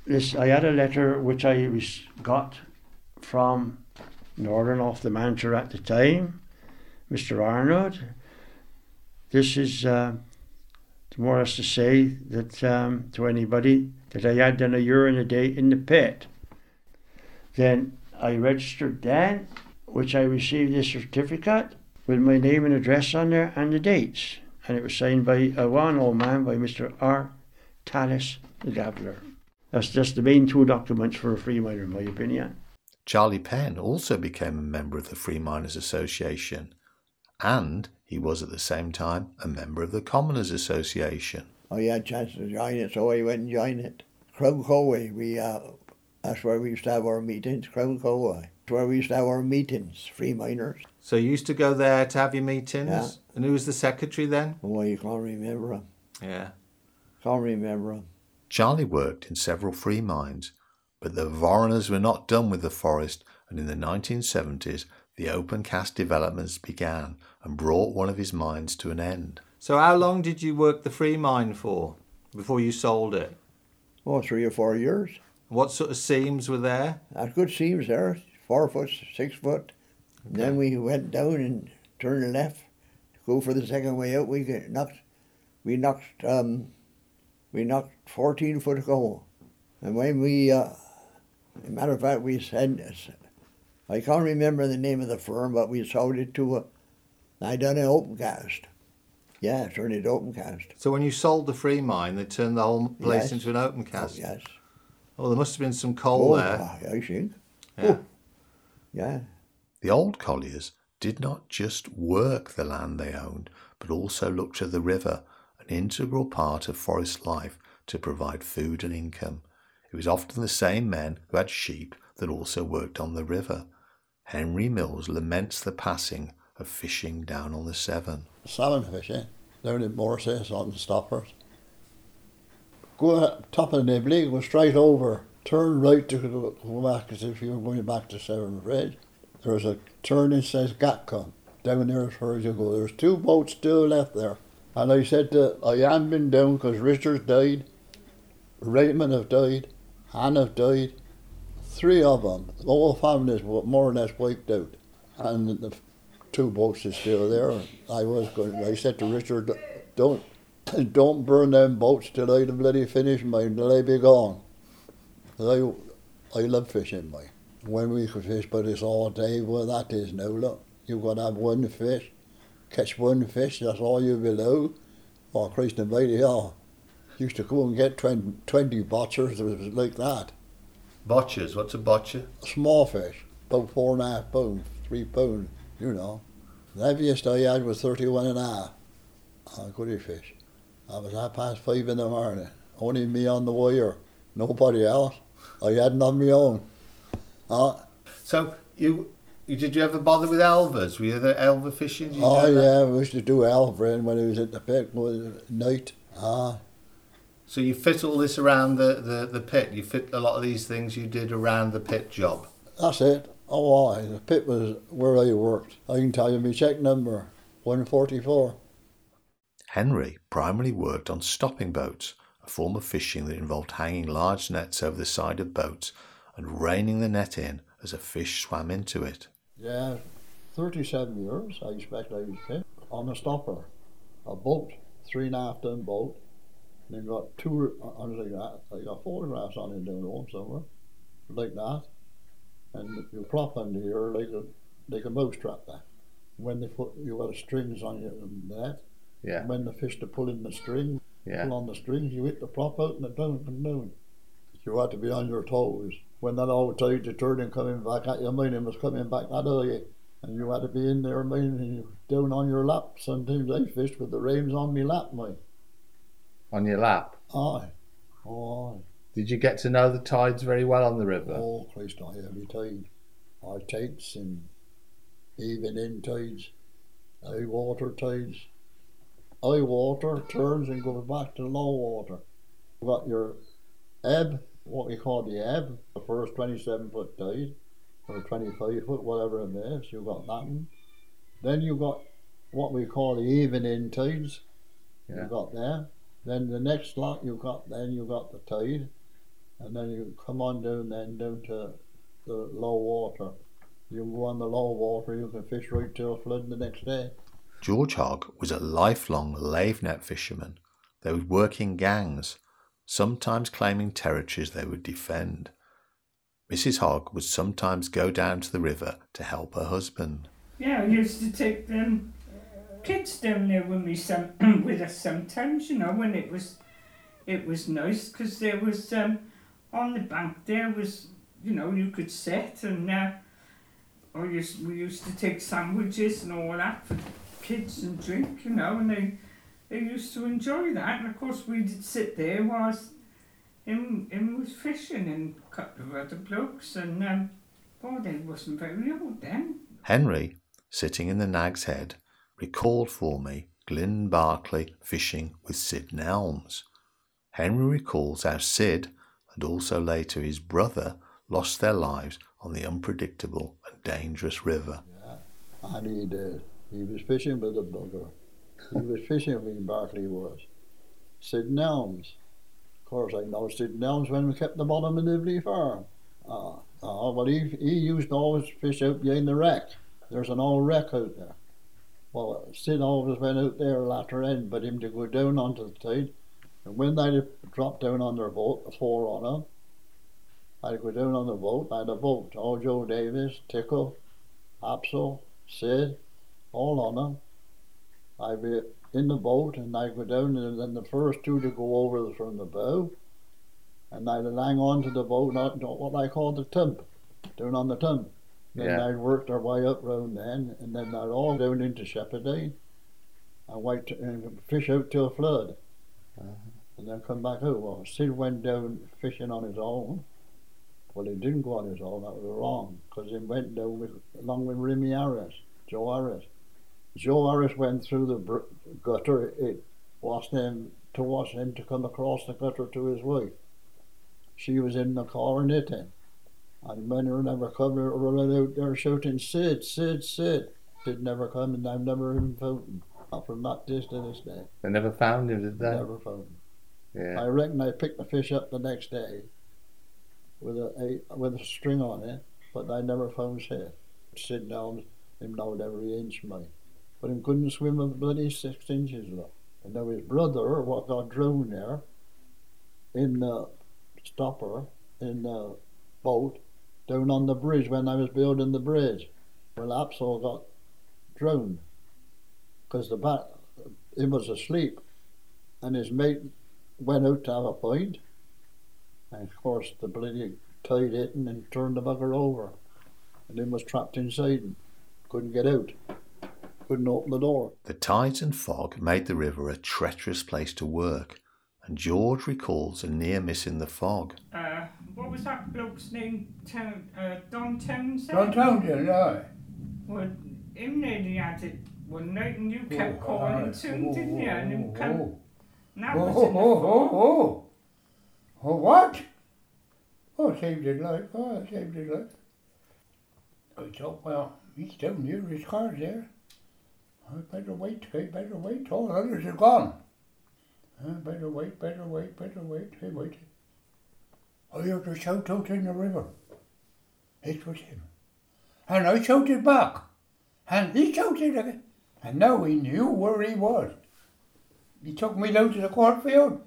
This, I had a letter which I got from Northern off the manager at the time, Mr. Arnold this is uh, more or less to say that um, to anybody that I had done a urine a day in the pit. Then I registered then, which I received a certificate with my name and address on there and the dates. And it was signed by a one old man by Mr. R. Tallis, the Gaveler. That's just the main two documents for a free miner, in my opinion. Charlie Penn also became a member of the Free Miners Association and he was at the same time a member of the Commoners Association. Oh, he had a chance to join it, so he went and joined it. Crowcowie, we uh, That's where we used to have our meetings, Crown Cowboy. That's where we used to have our meetings, free miners. So you used to go there to have your meetings? Yeah. And who was the secretary then? Oh, you can't remember him. Yeah. Can't remember him. Charlie worked in several free mines, but the foreigners were not done with the forest, and in the 1970s, the open cast developments began and brought one of his mines to an end. So, how long did you work the free mine for before you sold it? Oh, three or four years. What sort of seams were there? Had good seams there, four foot, six foot. And then we went down and turned left to go for the second way out. We knocked, we knocked, um, we knocked fourteen foot ago. And when we, uh, as a matter of fact, we said, I can't remember the name of the firm, but we sold it to a, I done an open cast. Yeah, turned it open cast. So, when you sold the free mine, they turned the whole place Yes. into an open cast? Oh, yes. Oh, there must have been some coal Oh, there. I think. Yeah. Yeah. The old colliers did not just work the land they owned, but also looked to the river, an integral part of forest life to provide food and income. It was often the same men who had sheep that also worked on the river. Henry Mills laments the passing of fishing down on the Severn. salmon fishing down in Morses on stoppers. Go at top of the Nibley, go straight over, turn right to go back as if you were going back to Severn Bridge. There's a turn that says Gatcombe. Down there as far as you go. There's two boats still left there. And I said that I hadn't been down because Richards died, Raymond have died, Han have died. Three of them, the whole family is more or less wiped out. And the two boats is still there. I was going. I said to Richard, "Don't, don't burn them boats till I bloody finish mine. Till I be gone." I, I love fishing, mate. When we could fish, but it's all day. Well, that is now. Look, You've got to have one fish, catch one fish. That's all you below. Oh, Christ Almighty, oh, used to go and get 20, 20 botchers. It was like that. Botchers, what's a botcher? Small fish, about four and a half pounds, three pounds, you know. The heaviest I had was 31 and a half. Goody fish. I was half past five in the morning. Only me on the wire. Nobody else. I had none of my own. Uh, So, you, you did you ever bother with elvers? Were you the elver fishing? You oh, do that? yeah, we used to do elvering when he was at the pit at night. Ah, So you fit all this around the, the, the pit. You fit a lot of these things you did around the pit job. that's it. Oh, aye, the pit was where I worked. I can tell you my check number, 144. Henry primarily worked on stopping boats, a form of fishing that involved hanging large nets over the side of boats and reining the net in as a fish swam into it. Yeah, 37 years I expect I was fit on a stopper, a boat, three and a half ton boat. And then got two, uh, on like that, I got photographs on it down home somewhere, like that. And you prop under here like a, like a mouse trap there. When they put, you got strings on your um, net. Yeah. And when the fish to pull in the string, Yeah. pull on the strings, you hit the prop out and it down and down. You had to be on your toes. When that old tide to turn and coming back at you, mine was coming back that way. And you had to be in there, and you down on your lap. Sometimes I fished with the reins on me lap, mine. On your lap. Aye. Oh, aye. Did you get to know the tides very well on the river? Oh, Christ, I every tide. High tides and even in tides, high water tides. High water turns and goes back to low water. You've got your ebb, what we call the ebb, the first 27 foot tide, or 25 foot, whatever it is, you've got that one. Then you've got what we call the even in tides, Yeah. you got there. Then the next lot you got, then you got the tide, and then you come on down then down to the low water. You go on the low water, you can fish right till flood the next day. George Hogg was a lifelong lave net fisherman. They would work in gangs, sometimes claiming territories they would defend. Mrs. Hogg would sometimes go down to the river to help her husband. Yeah, I used to take them kids down there with me some with us sometimes, you know, when it was it was nice because there was um on the bank there was you know you could sit and uh, I used we used to take sandwiches and all that for kids and drink, you know, and they they used to enjoy that and of course we'd sit there whilst him, him was fishing and a couple of other blokes and um, boy, they wasn't very old then. Henry, sitting in the Nag's Head, recalled for me Glyn Barclay fishing with Sid Nelms. Henry recalls how Sid, and also later his brother, lost their lives on the unpredictable and dangerous river. Yeah, And he did. He was fishing with a bugger. He was fishing when Barclay was. Sid Nelms. Of course, I know Sid Nelms when we kept the bottom of Nibley Farm. Uh, uh, but he, he used to always fish out behind the wreck. There's an old wreck out there. Well, Sid always went out there latter end, but him to go down onto the tide. And when they dropped down on their boat, the four on them, I'd go down on the boat. I had a boat. All Joe Davis, Tickle, Apsel, Sid, all on them. I'd be in the boat and I'd go down and then the first two to go over from the bow and I'd hang on to the boat, not, not what I call the tump, down on the tump. Then Yeah. I'd work their way up round then and then they'd all down into Shepherdine and wait to, and fish out till flood. Uh-huh. And then come back out. Well, Sid went down fishing on his own. Well, he didn't go on his own. That was wrong because he went down with, along with Remy Harris, Joe Harris. Joe Harris went through the br- gutter. It was him to watch him to come across the gutter to his wife. She was in the car knitting, and when her never come, her run out there shouting, "Sid, Sid, Sid!" Sid never come, and I've never even found him. Not from that day to this day. They never found him, did they? Never found him. Yeah. I reckon I picked the fish up the next day with a, a with a string on it, but I never found Sid. Sid down, him knowed every inch of mine. But him couldn't swim a bloody six inches low. And now his brother, what got drowned there, in the stopper, in the boat, down on the bridge when I was building the bridge. Well, Apsol got drowned because the bat, he was asleep, and his mate went out to have a pint, and of course the bloody tide hit him and turned the bugger over, and he was trapped inside and couldn't get out, couldn't open the door. The tides and fog made the river a treacherous place to work, and George recalls a near miss in the fog. Uh, what was that bloke's name? Town, uh, Don Townsend? Don Townsend, aye. Well, him nearly had it one night and you kept Oh, calling aye. to him, didn't you? And him Oh, come. oh. And that Oh, was oh, oh, oh, oh. Oh, what? Oh, saved his life. Oh, saved his life. I thought, well, he's down here, his car's there. I better wait, I better wait. All others are gone. I better wait, better wait, better wait. I waited. I heard a shout out in the river. It was him. And I shouted back. And he shouted again. And now he knew where he was. He took me down to the cornfield,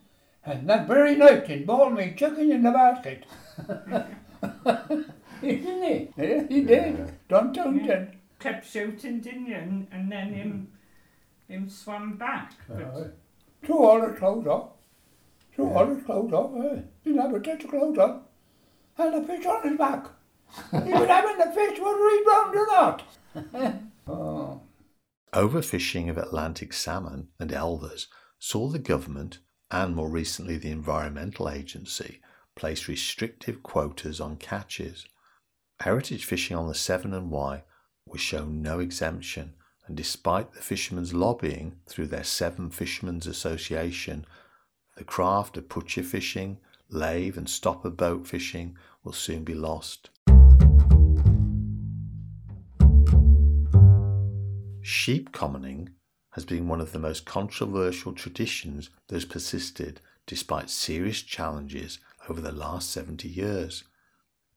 and that very night he balled me chicken in the basket. Didn't he? Yeah, he did. Don Townsend. Kept shouting, didn't you? And, and then him, him swam back. But Aye. Threw all his clothes off. Threw all his clothes off. Eh? Didn't have a touch of clothes on. And the fish on his back. he was having the fish whether he drowned or not. oh. Overfishing of Atlantic salmon and elvers saw the government, and more recently the Environmental Agency, place restrictive quotas on catches. Heritage fishing on the Severn and Wye was shown no exemption, and despite the fishermen's lobbying through their Severn Fishermen's Association, the craft of putcher fishing, lave and stopper boat fishing will soon be lost. Sheep commoning has been one of the most controversial traditions that has persisted despite serious challenges over the last 70 years.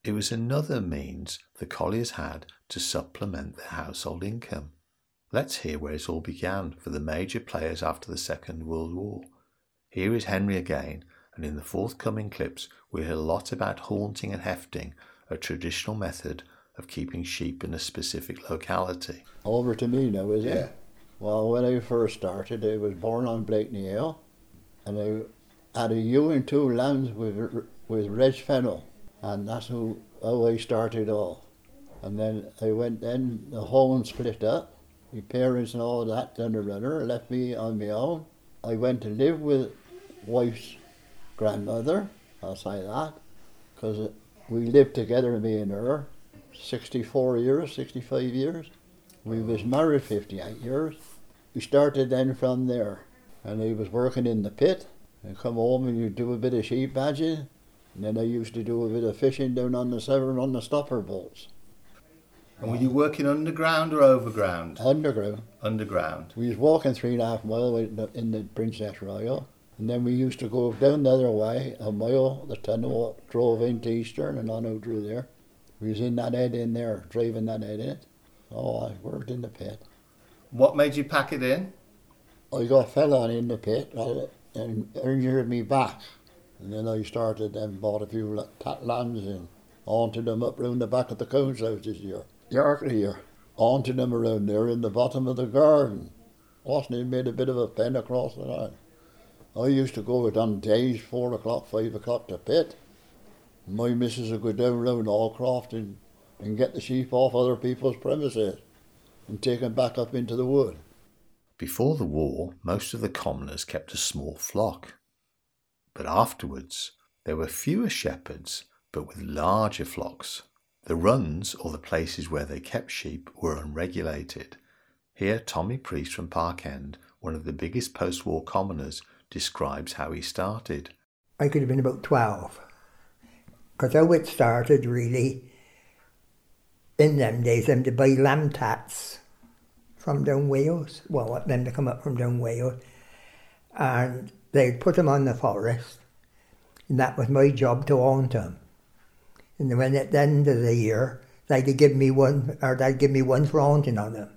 It was another means the colliers had to supplement their household income. Let's hear where it all began for the major players after the Second World War. Here is Henry again, and in the forthcoming clips, we hear a lot about haunting and hefting, a traditional method of keeping sheep in a specific locality. Over to me now, is Yeah. it? Well, when I first started, I was born on Blakeney Hill, and I had a ewe and two lambs with with Reg Fennel, and that's who how I started off. And then I went. Then the home split up. My parents and all that done a runner left me on my own. I went to live with wife's grandmother, I'll say that. Because we lived together, me and her, 64 years, 65 years. We was married 58 years. We started then from there. And he was working in the pit. And come home and you do a bit of sheep badging. And then I used to do a bit of fishing down on the Severn on the stopper boats. And were you working underground or overground? Underground. Underground. We was walking three and a half mile in the, in the Princess Royal. And then we used to go down the other way, a mile, the tunnel drove into Eastern and on out through there. We was in that head in there, driving that head in. Oh, I worked in the pit. What made you pack it in? I got fell on in the pit uh, and injured me back. And then I started and bought a few la- tat lambs and onto them up round the back of the cones houses here. York here. Onto them around there in the bottom of the garden. Wasn't made a bit of a pen across the line? I used to go with on days, four o'clock, five o'clock to pit. My missus would go down round Allcroft and, and get the sheep off other people's premises and take them back up into the wood. Before the war, most of the commoners kept a small flock. But afterwards, there were fewer shepherds, but with larger flocks. The runs, or the places where they kept sheep, were unregulated. Here, Tommy Priest from Parkend, one of the biggest post war commoners, describes how he started. I could have been about 12. Because how it started really in them days, them to buy lamb tats from down Wales. Well, them to come up from down Wales. And they'd put them on the forest. And that was my job to haunt them. And when at the end of the year, they'd give me one, or they'd give me one for haunting on them.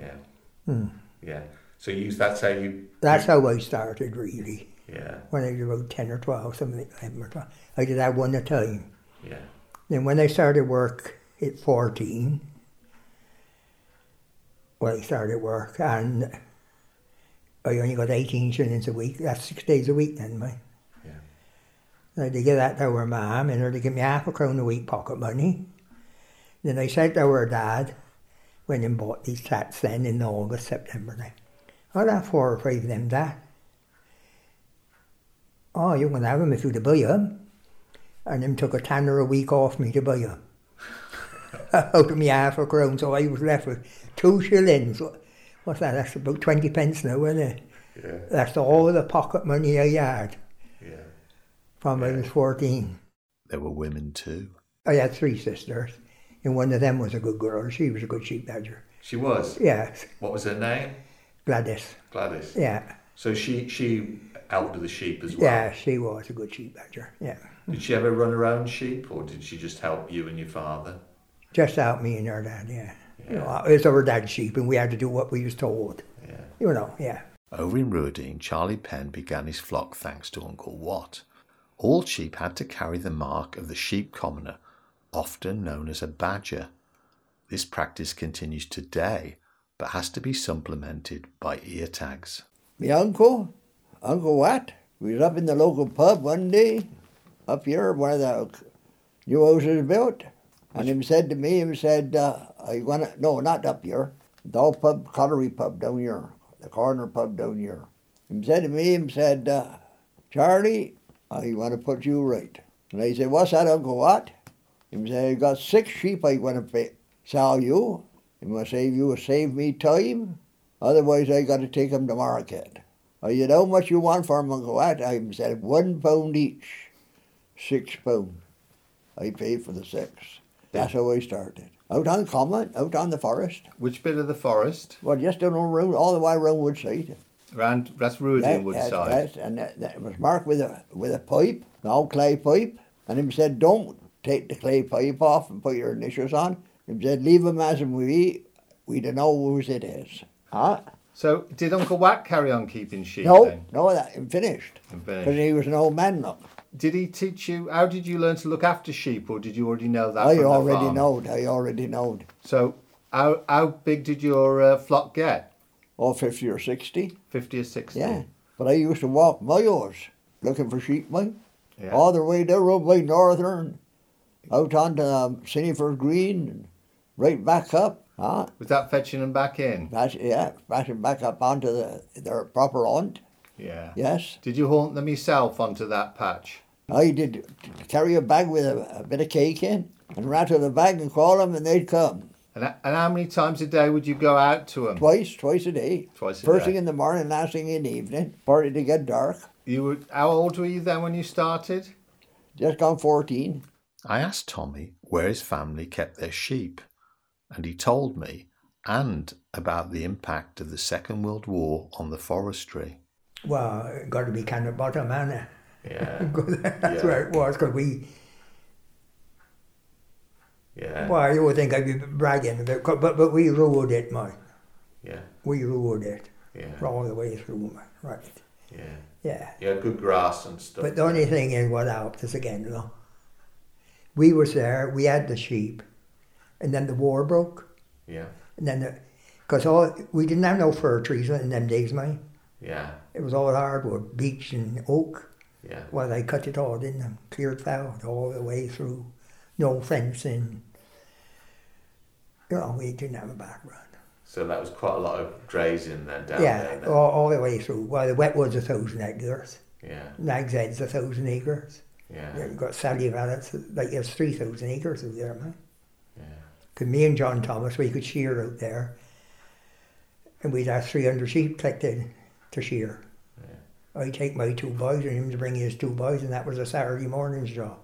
Yeah. Hmm. Yeah. So you, that's how you. That's how I started, really. Yeah. When I was about 10 or 12, something like that. or 12. I did that one at a time. Yeah. Then when I started work at 14, well, I started work and I only got 18 shillings a week. That's six days a week then, mate. Yeah. I to give that to our mum and her to give me half a crown a week pocket money. Then I said to our dad, went and bought these tats then in August, September time. I'll have four or five of them, Dad. Oh, you can have them if you to buy them. And them took a tanner a week off me to buy them. Out of me half a crown, so I was left with two shillings. What's that? That's about 20 pence now, isn't it? Yeah. That's all the pocket money I had Yeah. from I was 14. There were women too. I had three sisters, and one of them was a good girl. She was a good sheep badger. She was. Yes, What was her name? Gladys. Gladys. Yeah, So she she helped with the sheep as well. yeah, she was a good sheep badger. Yeah, Did she ever run her own sheep, or did she just help you and your father? just help me and her dad. Yeah, you know, it was our dad's sheep, and we had to do what we was told. Yeah. You know, yeah. Over in Ruardean, Charlie Penn began his flock thanks to Uncle Watt. All sheep had to carry the mark of the sheep commoner, often known as a badger. This practice continues today, but has to be supplemented by ear tags. My uncle, Uncle Watt, we was up in the local pub one day, up here where the new house is built. And him said to me, him said, uh, I wanna, no, not up here, the old pub, Colliery pub down here, the corner pub down here. Him said to me, him said, uh, Charlie, I want to put you right. And I said, what's that, Uncle Watt? Him said, I got six sheep I want to sell you. Want to save you, save me time. Otherwise, I got to take 'em to market. I said, how much you want for 'em, Uncle Watt? I said, one pound each. Six pound. I paid for the six. That's how I started. Out on common, out on the forest. Which bit of the forest? Well, just down around, all the way around Woodside. Around that's Ruardean That- Woodside. Yes, and that, that was marked with a with a pipe, an old clay pipe. And him said, don't take the clay pipe off and put your initials on. Him said, leave 'em as 'em we, we don't know whose it is. Huh? So did Uncle Watt carry on keeping sheep No, then? no, that him finished. And Because he was an old man, look. Did he teach you? How did you learn to look after sheep, or did you already know that? I already knowed, I already knowed. So how how big did your uh, flock get? Oh, 50 or 60. Fifty or sixty? Yeah. But I used to walk miles looking for sheep, mate. Yeah. All the way down by Northern, out onto um, Siniford Green, and right back up. Huh? Was that fetching them back in? That's, yeah, bashing back up onto the, their proper haunt. Yeah. Yes. Did you haunt them yourself onto that patch? I did carry a bag with a, a bit of cake in and rattle the bag and call them and they'd come. And, and how many times a day would you go out to them? Twice, twice a day. Twice a First day. thing in the morning, last thing in the evening, party to get dark. You were, how old were you then when you started? Just gone 14. I asked Tommy where his family kept their sheep, and he told me and about the impact of the Second World War on the forestry. Well, it got to be kind of bottom, man. Yeah. That's Yeah. where it was, because we. Yeah. Well, you would think I'd be bragging about, but but, but we ruled it, man. Yeah. We ruled it. Yeah. All the way through, man. Right. Yeah. Yeah. You had good grass and stuff. But the only thing is what helped us again, you know. We was there, we had the sheep, and then the war broke. Yeah. And then, because all we didn't have no fir trees in them days, man. Yeah. It was all hardwood, beech and oak. Yeah. Well, they cut it all, didn't they? Cleared it out all the way through. No fencing. You know, we didn't have a back background. So that was quite a lot of grazing then down yeah, there. Yeah, all, all the way through. Well, the wetwood's a thousand acres. Yeah. Nag's Head's a thousand acres. Yeah. You've got Sallow Vallets, like there's 3,000 acres out there, man. Me and John Thomas, we could shear out there, and we'd have 300 sheep collected to shear. I'd take my two boys and him to bring his two boys, and that was a Saturday morning's job.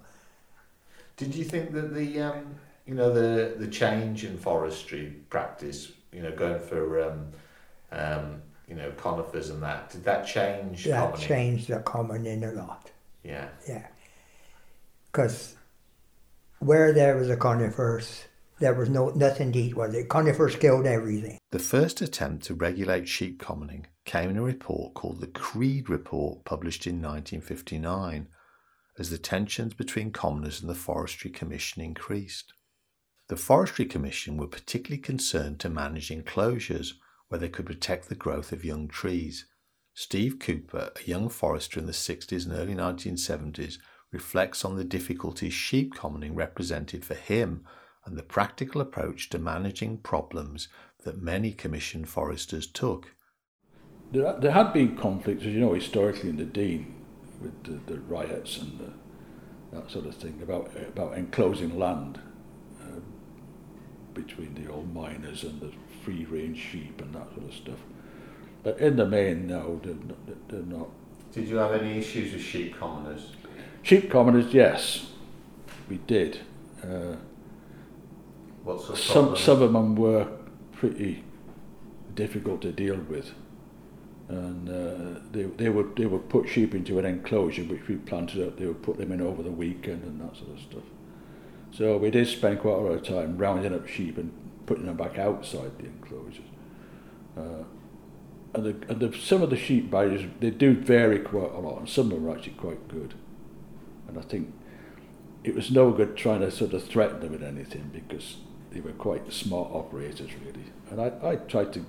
Did you think that the um, you know the the change in forestry practice, you know, going for um, um, you know conifers and that, did that change? That commoning? changed the common in a lot. Yeah. Yeah. Because where there was a conifers, there was no nothing to eat, was it? Conifers killed everything. The first attempt to regulate sheep commoning came in a report called the Creed Report, published in 1959, as the tensions between commoners and the Forestry Commission increased. The Forestry Commission were particularly concerned to manage enclosures where they could protect the growth of young trees. Steve Cooper, a young forester in the 60s and early 1970s, reflects on the difficulties sheep commoning represented for him and the practical approach to managing problems that many commissioned foresters took. There, there had been conflicts, as you know, historically in the Dean with the, the riots and the, that sort of thing about about enclosing land uh, between the old miners and the free range sheep and that sort of stuff. But in the main, no, they're not. They're not. Did you have any issues with sheep commoners? Sheep commoners, yes, we did. Uh, What sort of some some of them were pretty difficult to deal with, and uh, they they would they would put sheep into an enclosure which we planted up. They would put them in over the weekend and that sort of stuff. So we did spend quite a lot of time rounding up sheep and putting them back outside the enclosures. Uh, and, the, and the, some of the sheep buyers they do vary quite a lot, and some of them are actually quite good. And I think it was no good trying to sort of threaten them with anything because they were quite smart operators really. And I, I tried to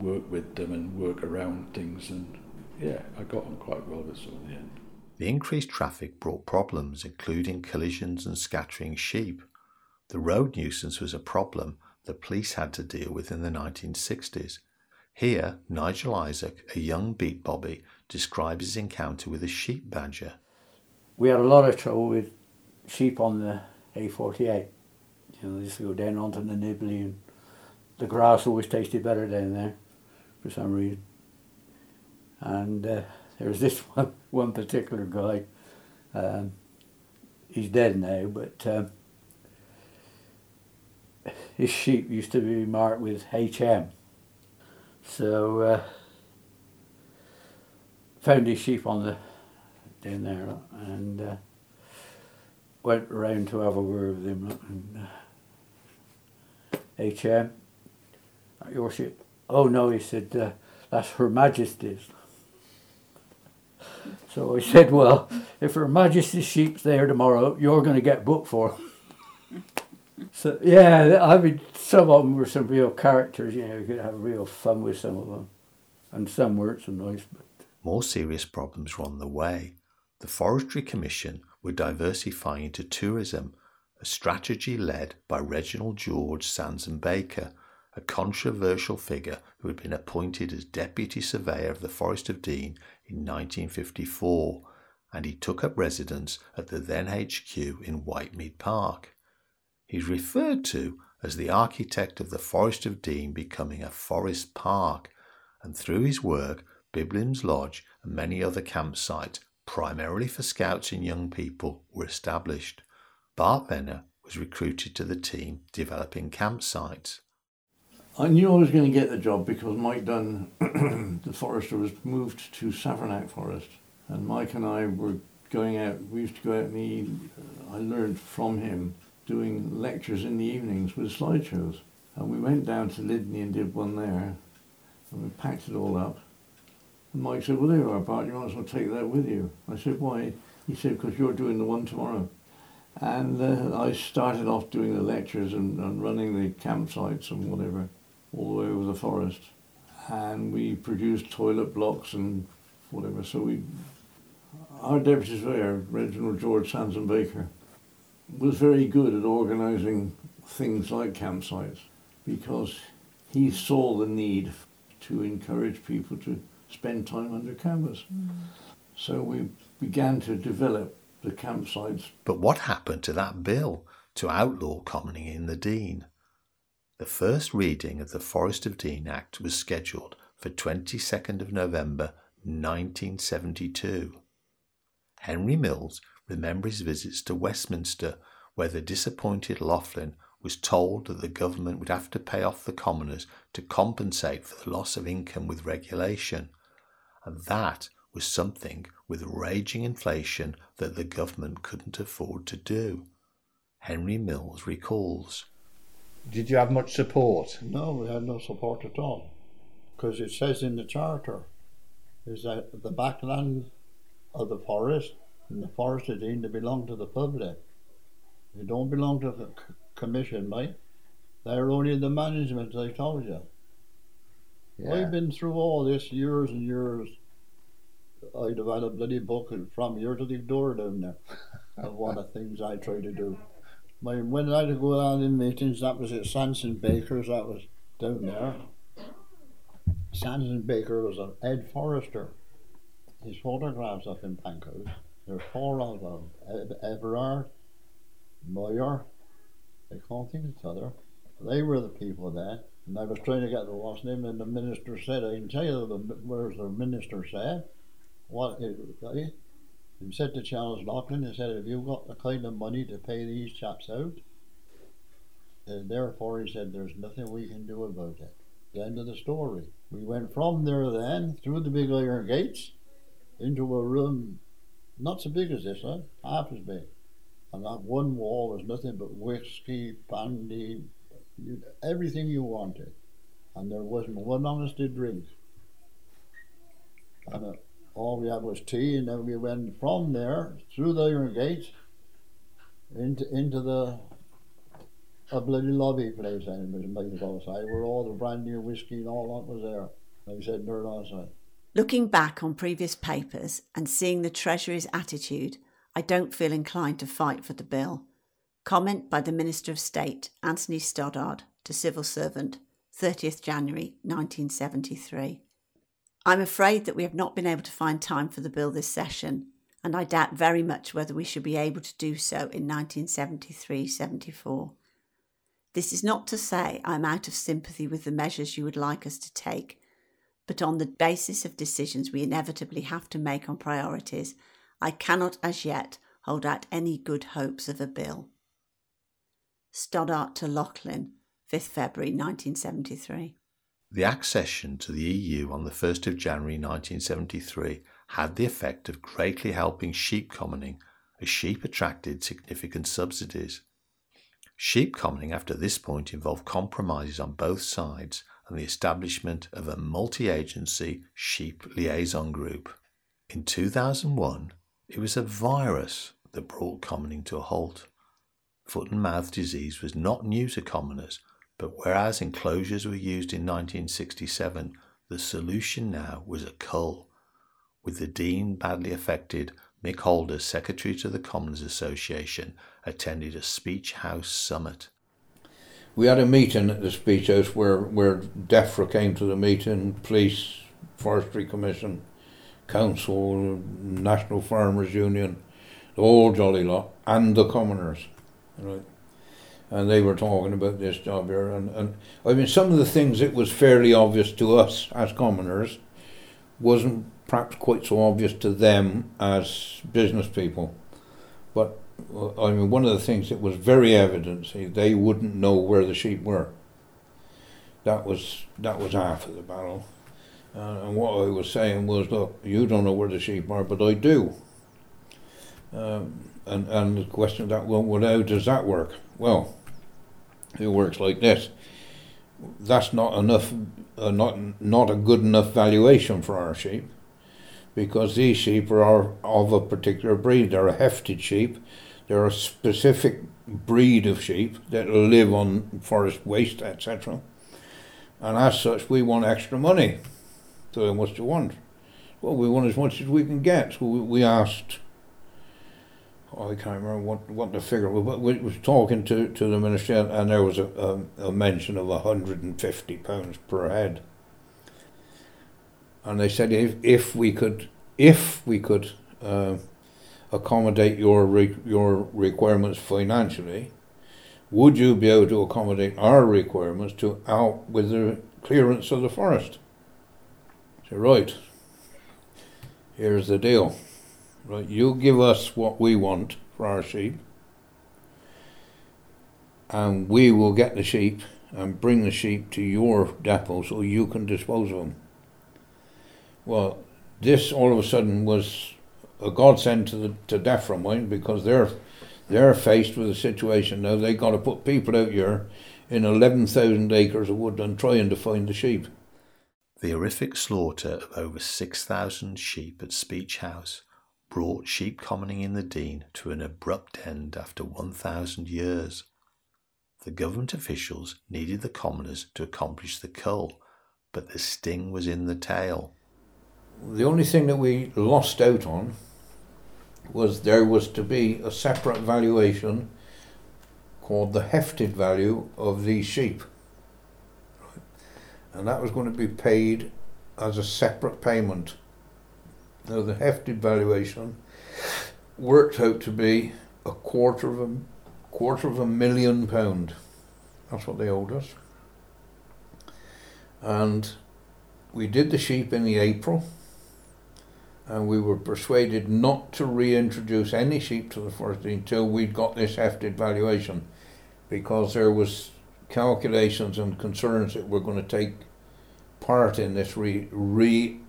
work with them and work around things and yeah, I got on quite well with some in the end. The increased traffic brought problems, including collisions and scattering sheep. The road nuisance was a problem the police had to deal with in the 1960s. Here, Nigel Isaac, a young beat bobby, describes his encounter with a sheep badger. we had a lot of trouble with sheep on the A48. You know, they used to go down onto the Nibley and the grass always tasted better down there for some reason. And uh, there was this one, one particular guy, um, he's dead now, but um, his sheep used to be marked with HM. So uh, found his sheep on the down there and uh, went around to have a word with him and uh, HM your ship. Oh no he said uh, that's Her Majesty's. So I said well if Her Majesty's sheep's there tomorrow you're going to get booked for so yeah I mean some of them were some real characters you know you could have real fun with some of them and some weren't so nice but More serious problems were on the way. The Forestry Commission were diversifying into tourism, a strategy led by Reginald George Sansom Baker, a controversial figure who had been appointed as Deputy Surveyor of the Forest of Dean in 1954 and he took up residence at the then HQ in Whitemead Park. He's referred to as the architect of the Forest of Dean becoming a forest park, and through his work, Biblins Lodge and many other campsites, primarily for scouts and young people, were established. Bart Venner was recruited to the team developing campsites. I knew I was going to get the job because Mike Dunn, the forester, was moved to Savernake Forest. And Mike and I were going out, we used to go out and he, I learned from him doing lectures in the evenings with slideshows. And we went down to Lydney and did one there. And we packed it all up. And Mike said, well, there you are, Bart, you might as well take that with you. I said, why? He said, because you're doing the one tomorrow. And uh, I started off doing the lectures and, and running the campsites and whatever, all the way over the forest. And we produced toilet blocks and whatever. So we, our deputy surveyor, Reginald George Sanzen-Baker, was very good at organising things like campsites because he saw the need to encourage people to spend time under canvas. Mm. So we began to develop the campsites. But what happened to that bill to outlaw commoning in the Dean? The first reading of the Forest of Dean Act was scheduled for 22nd of November 1972. Henry Mills remembers his visits to Westminster, where the disappointed Loughlin was told that the government would have to pay off the commoners to compensate for the loss of income with regulation, and that was something with raging inflation that the government couldn't afford to do. Henry Mills recalls. Did you have much support? No, we had no support at all. Because it says in the charter is that the backland of the forest and the forest is deemed to belong to the public. They don't belong to the commission, mate. They're only the management, I told you. Yeah. I've been through all this years and years. I'd have had a bloody book from here to the door down there of what the things I try to do. My, when I would go out in meetings, that was at Sanzen-Baker's, that was down there. Sanzen-Baker was an Ed Forrester. His photographs up in Pancoast. There's four of them. Everard, Moyer, they can't think of each other. They were the people there. And I was trying to get the last name, and the minister said, I can tell you the, where's the minister said. What it, he said to Charles Loughlin, he said, Have you got the kind of money to pay these chaps out? And therefore, he said, There's nothing we can do about it. The end of the story. We went from there then, through the big iron gates, into a room not so big as this, huh? half as big. And that one wall was nothing but whiskey, brandy, everything you wanted. And there wasn't one honest drink. And uh, all we had was tea, and then we went from there through the iron gates into into the a bloody lobby place and it was made outside where all the brandy and whiskey and all that was there. Like I said, there outside. Looking back on previous papers and seeing the Treasury's attitude, I don't feel inclined to fight for the bill. Comment by the Minister of State, Anthony Stodart, to civil servant, 30th January 1973. I'm afraid that we have not been able to find time for the bill this session, and I doubt very much whether we should be able to do so in 1973 74. This is not to say I'm out of sympathy with the measures you would like us to take, but on the basis of decisions we inevitably have to make on priorities, I cannot as yet hold out any good hopes of a bill. Stodart to Loughlin, 5th February 1973. The accession to the EU on the 1st of January 1973 had the effect of greatly helping sheep commoning as sheep attracted significant subsidies. Sheep commoning after this point involved compromises on both sides and the establishment of a multi agency sheep liaison group. In 2001, it was a virus that brought commoning to a halt. Foot and mouth disease was not new to commoners but whereas enclosures were used in 1967, the solution now was a cull. With the Dean badly affected, Mick Holder, Secretary to the Commons Association, attended a speech house summit. We had a meeting at the speech house where, where DEFRA came to the meeting, police, forestry commission council, National Farmers Union, the whole jolly lot, and the commoners, right? And they were talking about this job here, and, and I mean, some of the things that was fairly obvious to us as commoners wasn't perhaps quite so obvious to them as business people. But I mean, one of the things that was very evident, see, they wouldn't know where the sheep were. That was that was half of the battle. Uh, and what I was saying was, look, you don't know where the sheep are, but I do. Um, and and the question of that well, how does that work? Well, it works like this. That's not enough, uh, not not a good enough valuation for our sheep, because these sheep are of a particular breed. They're a hefted sheep. They're a specific breed of sheep that live on forest waste, etc. And as such, we want extra money. So much do you want? Well, we want as much as we can get. So we asked I can't remember what, what the figure was, but we was talking to, to the minister, and there was a, a, a mention of £150 per head. And they said if, if we could if we could uh, accommodate your re- your requirements financially, would you be able to accommodate our requirements to out with the clearance of the forest? So right, here's the deal. Right, you give us what we want for our sheep, and we will get the sheep and bring the sheep to your depot so you can dispose of them. Well, this all of a sudden was a godsend to the to mine because they're they're faced with a situation now. They got to put people out here in eleven thousand acres of woodland trying to find the sheep. The horrific slaughter of over 6,000 sheep at Speech House brought sheep commoning in the Dean to an abrupt end after 1,000 years. The government officials needed the commoners to accomplish the cull, but the sting was in the tail. The only thing that we lost out on was there was to be a separate valuation called the hefted value of these sheep. And that was going to be paid as a separate payment. Now, the hefted valuation worked out to be a quarter of a quarter of a million pound. That's what they owed us. And we did the sheep in the April, and we were persuaded not to reintroduce any sheep to the forest until we'd got this hefted valuation, because there was calculations and concerns that were going to take part in this re, re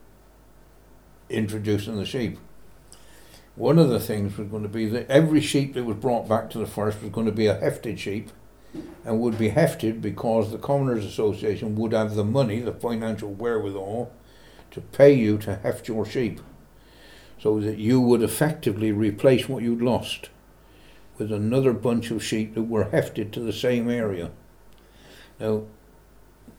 introducing the sheep. One of the things was going to be that every sheep that was brought back to the forest was going to be a hefted sheep and would be hefted because the Commoners Association would have the money, the financial wherewithal, to pay you to heft your sheep so that you would effectively replace what you'd lost with another bunch of sheep that were hefted to the same area. Now,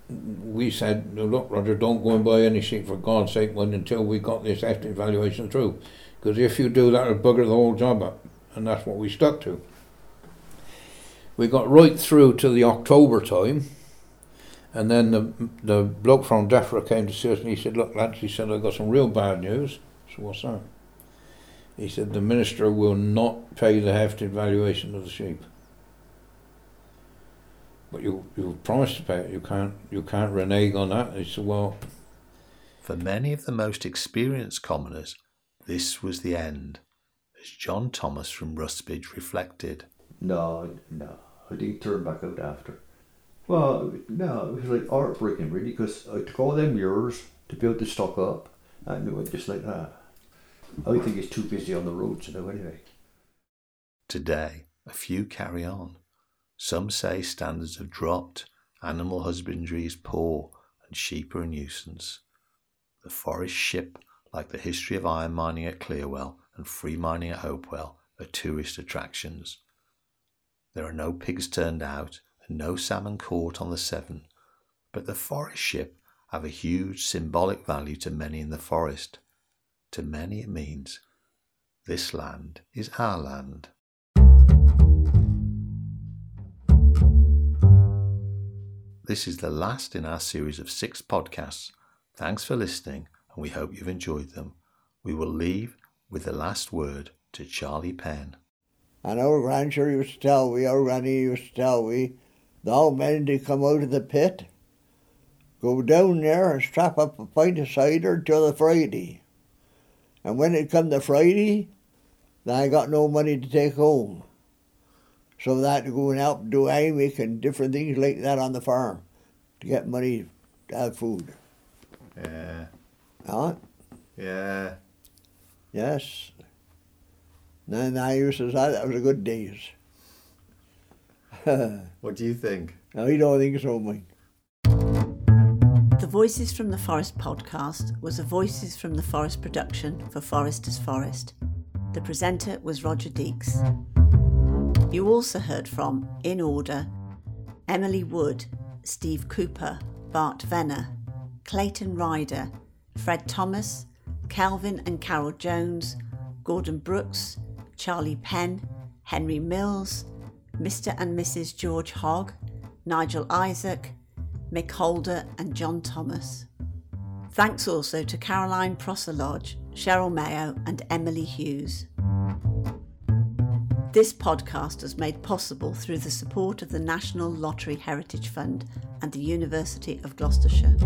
we said, look, Roger, don't go and buy any sheep for God's sake when until we got this hefted valuation through. Because if you do that, it'll bugger the whole job up. And that's what we stuck to. We got right through to the October time. And then the, the bloke from DEFRA came to see us and he said, look, lads, he said, I've got some real bad news. So what's that? He said, the minister will not pay the hefted valuation of the sheep. But you you promised to pay it. You can't you can't renege on that. He said, well, For many of the most experienced commoners, this was the end, as John Thomas from Ruspidge reflected. No, no, I didn't turn back out after. Well, no, it was like heartbreaking really because I took all them years to build the stock up and it went just like that. I think it's too busy on the roads now anyway. Today, a few carry on. Some say standards have dropped, animal husbandry is poor, and sheep are a nuisance. The forest ship, like the history of iron mining at Clearwell and free mining at Hopewell, are tourist attractions. There are no pigs turned out and no salmon caught on the Severn, but the forest ship have a huge symbolic value to many in the forest. To many it means this land is our land. This is the last in our series of six podcasts. Thanks for listening, and we hope you've enjoyed them. we will leave with the last word to Charlie Penn. And our grandson used to tell we, our granny used to tell we, the old men to come out of the pit, go down there and strap up a pint of cider till the Friday. And when it come to Friday, then I got no money to take home. So that to go and help do Amic and different things like that on the farm to get money to have food. Yeah. Huh? Yeah. Yes. And I used to say that was a good days. What do you think? I don't think so, Mike. The Voices from the Forest podcast was a Voices from the Forest production for Foresters Forest. The presenter was Roger Deeks. You also heard from, in order, Emily Wood, Steve Cooper, Bart Venner, Clayton Ryder, Fred Thomas, Calvin and Carol Jones, Gordon Brooks, Charlie Penn, Henry Mills, Mr. and Mrs. George Hogg, Nigel Isaac, Mick Holder, and John Thomas. Thanks also to Caroline Prosser Lodge, Cheryl Mayo, and Emily Hughes. This podcast was made possible through the support of the National Lottery Heritage Fund and the University of Gloucestershire.